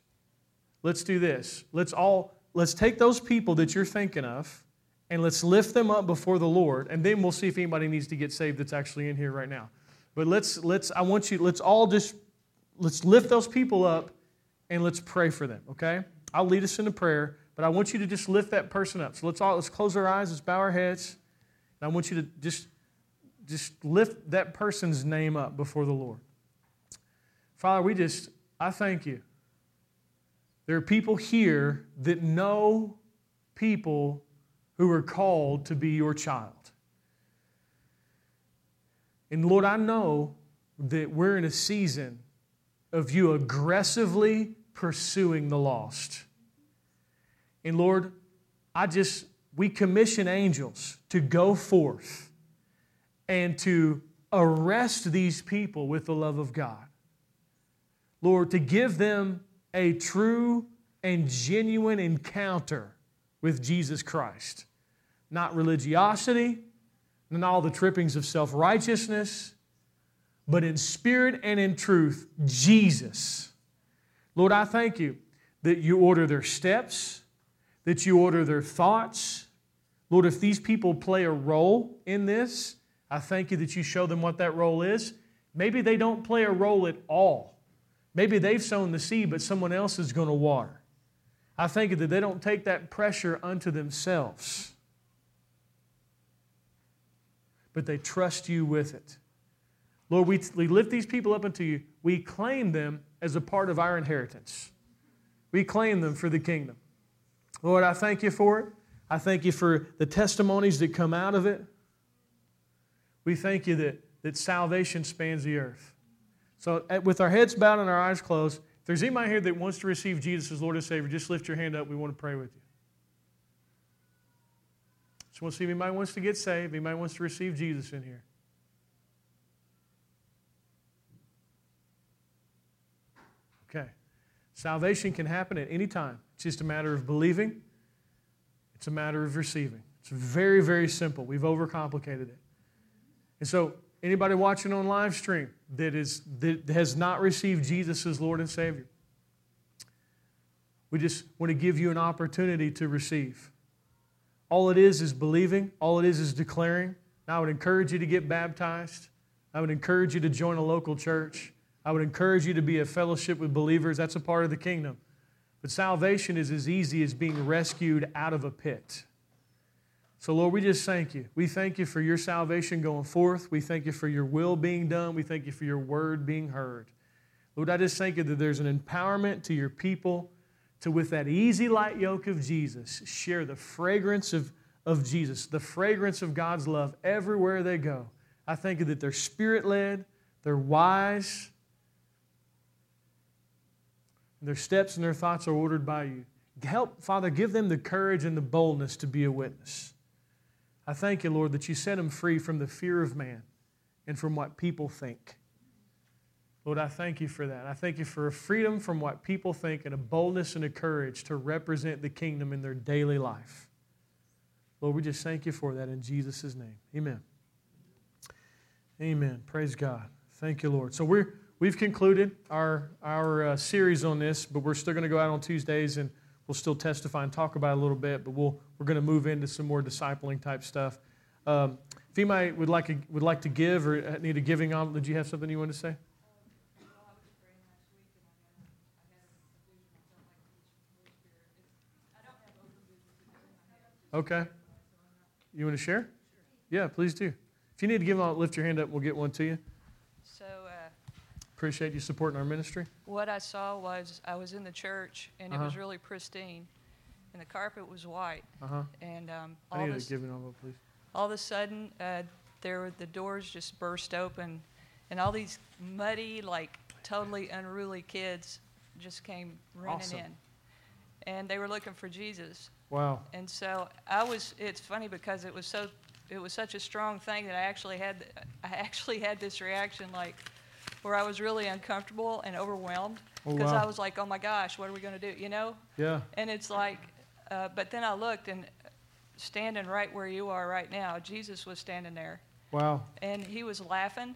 let's do this. Let's all let's take those people that you're thinking of and let's lift them up before the Lord, and then we'll see if anybody needs to get saved that's actually in here right now. But let's let's I want you let's all just let's lift those people up and let's pray for them, okay? I'll lead us into prayer, but I want you to just lift that person up. So let's all let's close our eyes, let's bow our heads. And I want you to just just lift that person's name up before the Lord. Father, we just I thank you there are people here that know people who are called to be your child. And Lord, I know that we're in a season of you aggressively pursuing the lost. And Lord, I just, we commission angels to go forth and to arrest these people with the love of God. Lord, to give them a true and genuine encounter with Jesus Christ. Not religiosity, not all the trippings of self righteousness, but in spirit and in truth, Jesus. Lord, I thank you that you order their steps, that you order their thoughts. Lord, if these people play a role in this, I thank you that you show them what that role is. Maybe they don't play a role at all. Maybe they've sown the seed, but someone else is going to water. I thank you that they don't take that pressure unto themselves, but they trust you with it. Lord, we, we lift these people up unto you. We claim them as a part of our inheritance. We claim them for the kingdom. Lord, I thank you for it. I thank you for the testimonies that come out of it. We thank you that, that salvation spans the earth. So, with our heads bowed and our eyes closed, if there's anybody here that wants to receive Jesus as Lord and Savior, just lift your hand up. We want to pray with you. Just want to see if anybody wants to get saved, anybody wants to receive Jesus in here. Okay. Salvation can happen at any time. It's just a matter of believing, it's a matter of receiving. It's very, very simple. We've overcomplicated it. And so, anybody watching on live stream that, is, that has not received Jesus as Lord and Savior, we just want to give you an opportunity to receive. All it is is believing, all it is is declaring. Now, I would encourage you to get baptized. I would encourage you to join a local church. I would encourage you to be a fellowship with believers. That's a part of the kingdom. But salvation is as easy as being rescued out of a pit. So, Lord, we just thank you. We thank you for your salvation going forth. We thank you for your will being done. We thank you for your word being heard. Lord, I just thank you that there's an empowerment to your people to, with that easy, light yoke of Jesus, share the fragrance of, of Jesus, the fragrance of God's love everywhere they go. I thank you that they're spirit led, they're wise, their steps and their thoughts are ordered by you. Help, Father, give them the courage and the boldness to be a witness. I thank you, Lord, that you set them free from the fear of man and from what people think. Lord, I thank you for that. I thank you for a freedom from what people think and a boldness and a courage to represent the kingdom in their daily life. Lord, we just thank you for that in Jesus' name. Amen. Amen. Praise God. Thank you, Lord. So we're we've concluded our our uh, series on this, but we're still going to go out on Tuesdays and we'll still testify and talk about a little bit. But we'll we're going to move into some more discipling type stuff. Um, if anybody would like a, would like to give or need a giving on, did you have something you want to say? Okay. You want to share? Yeah, please do. If you need to give one, lift your hand up. We'll get one to you. Appreciate you supporting our ministry. what I saw was I was in the church and it was Uh-huh. really pristine, and the carpet was white. Uh huh. And um, I all, need this, a giving envelope, please. all of a sudden, uh, there were, the doors just burst open, and all these muddy, like totally unruly kids just came running Awesome. in, and they were looking for Jesus. Wow. And so I was. It's funny because it was so. It was such a strong thing that I actually had. I actually had this reaction, like, where I was really uncomfortable and overwhelmed Oh, because wow. I was like, "Oh my gosh, what are we going to do?" You know. Yeah. And it's like, uh, but then I looked and standing right where you are right now, Jesus was standing there, Wow. and he was laughing,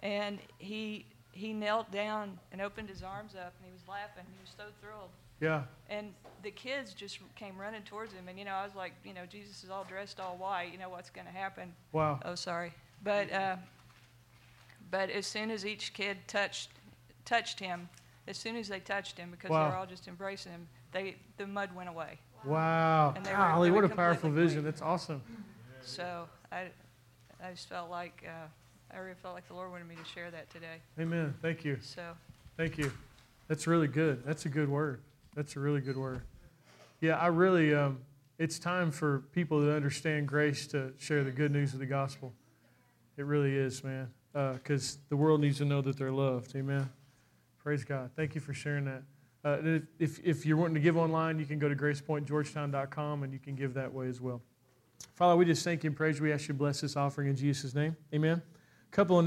and he he knelt down and opened his arms up, and he was laughing. He was so thrilled. yeah. And the kids just came running towards him, and you know, I was like, you know, Jesus is all dressed all white. You know what's going to happen? Wow. Oh, sorry, but uh, but as soon as each kid touched touched him, as soon as they touched him, because Wow. they were all just embracing him, they the mud went away. Wow. And Golly, were what a powerful completely vision. That's awesome. So I I just felt like uh, I really felt like the Lord wanted me to share that today. Amen. Thank you. So Thank you. That's really good. That's a good word. That's a really good word. Yeah, I really, um, it's time for people that understand grace to share the good news of the gospel. It really is, man. Because the world needs to know that they're loved. Amen. Praise God. Thank you for sharing that. Uh, if, if, you're wanting to give online, you can go to gracepointgeorgetown.com and you can give that way as well. Father, we just thank you and praise you. We ask you to bless this offering in Jesus' name. Amen. couple of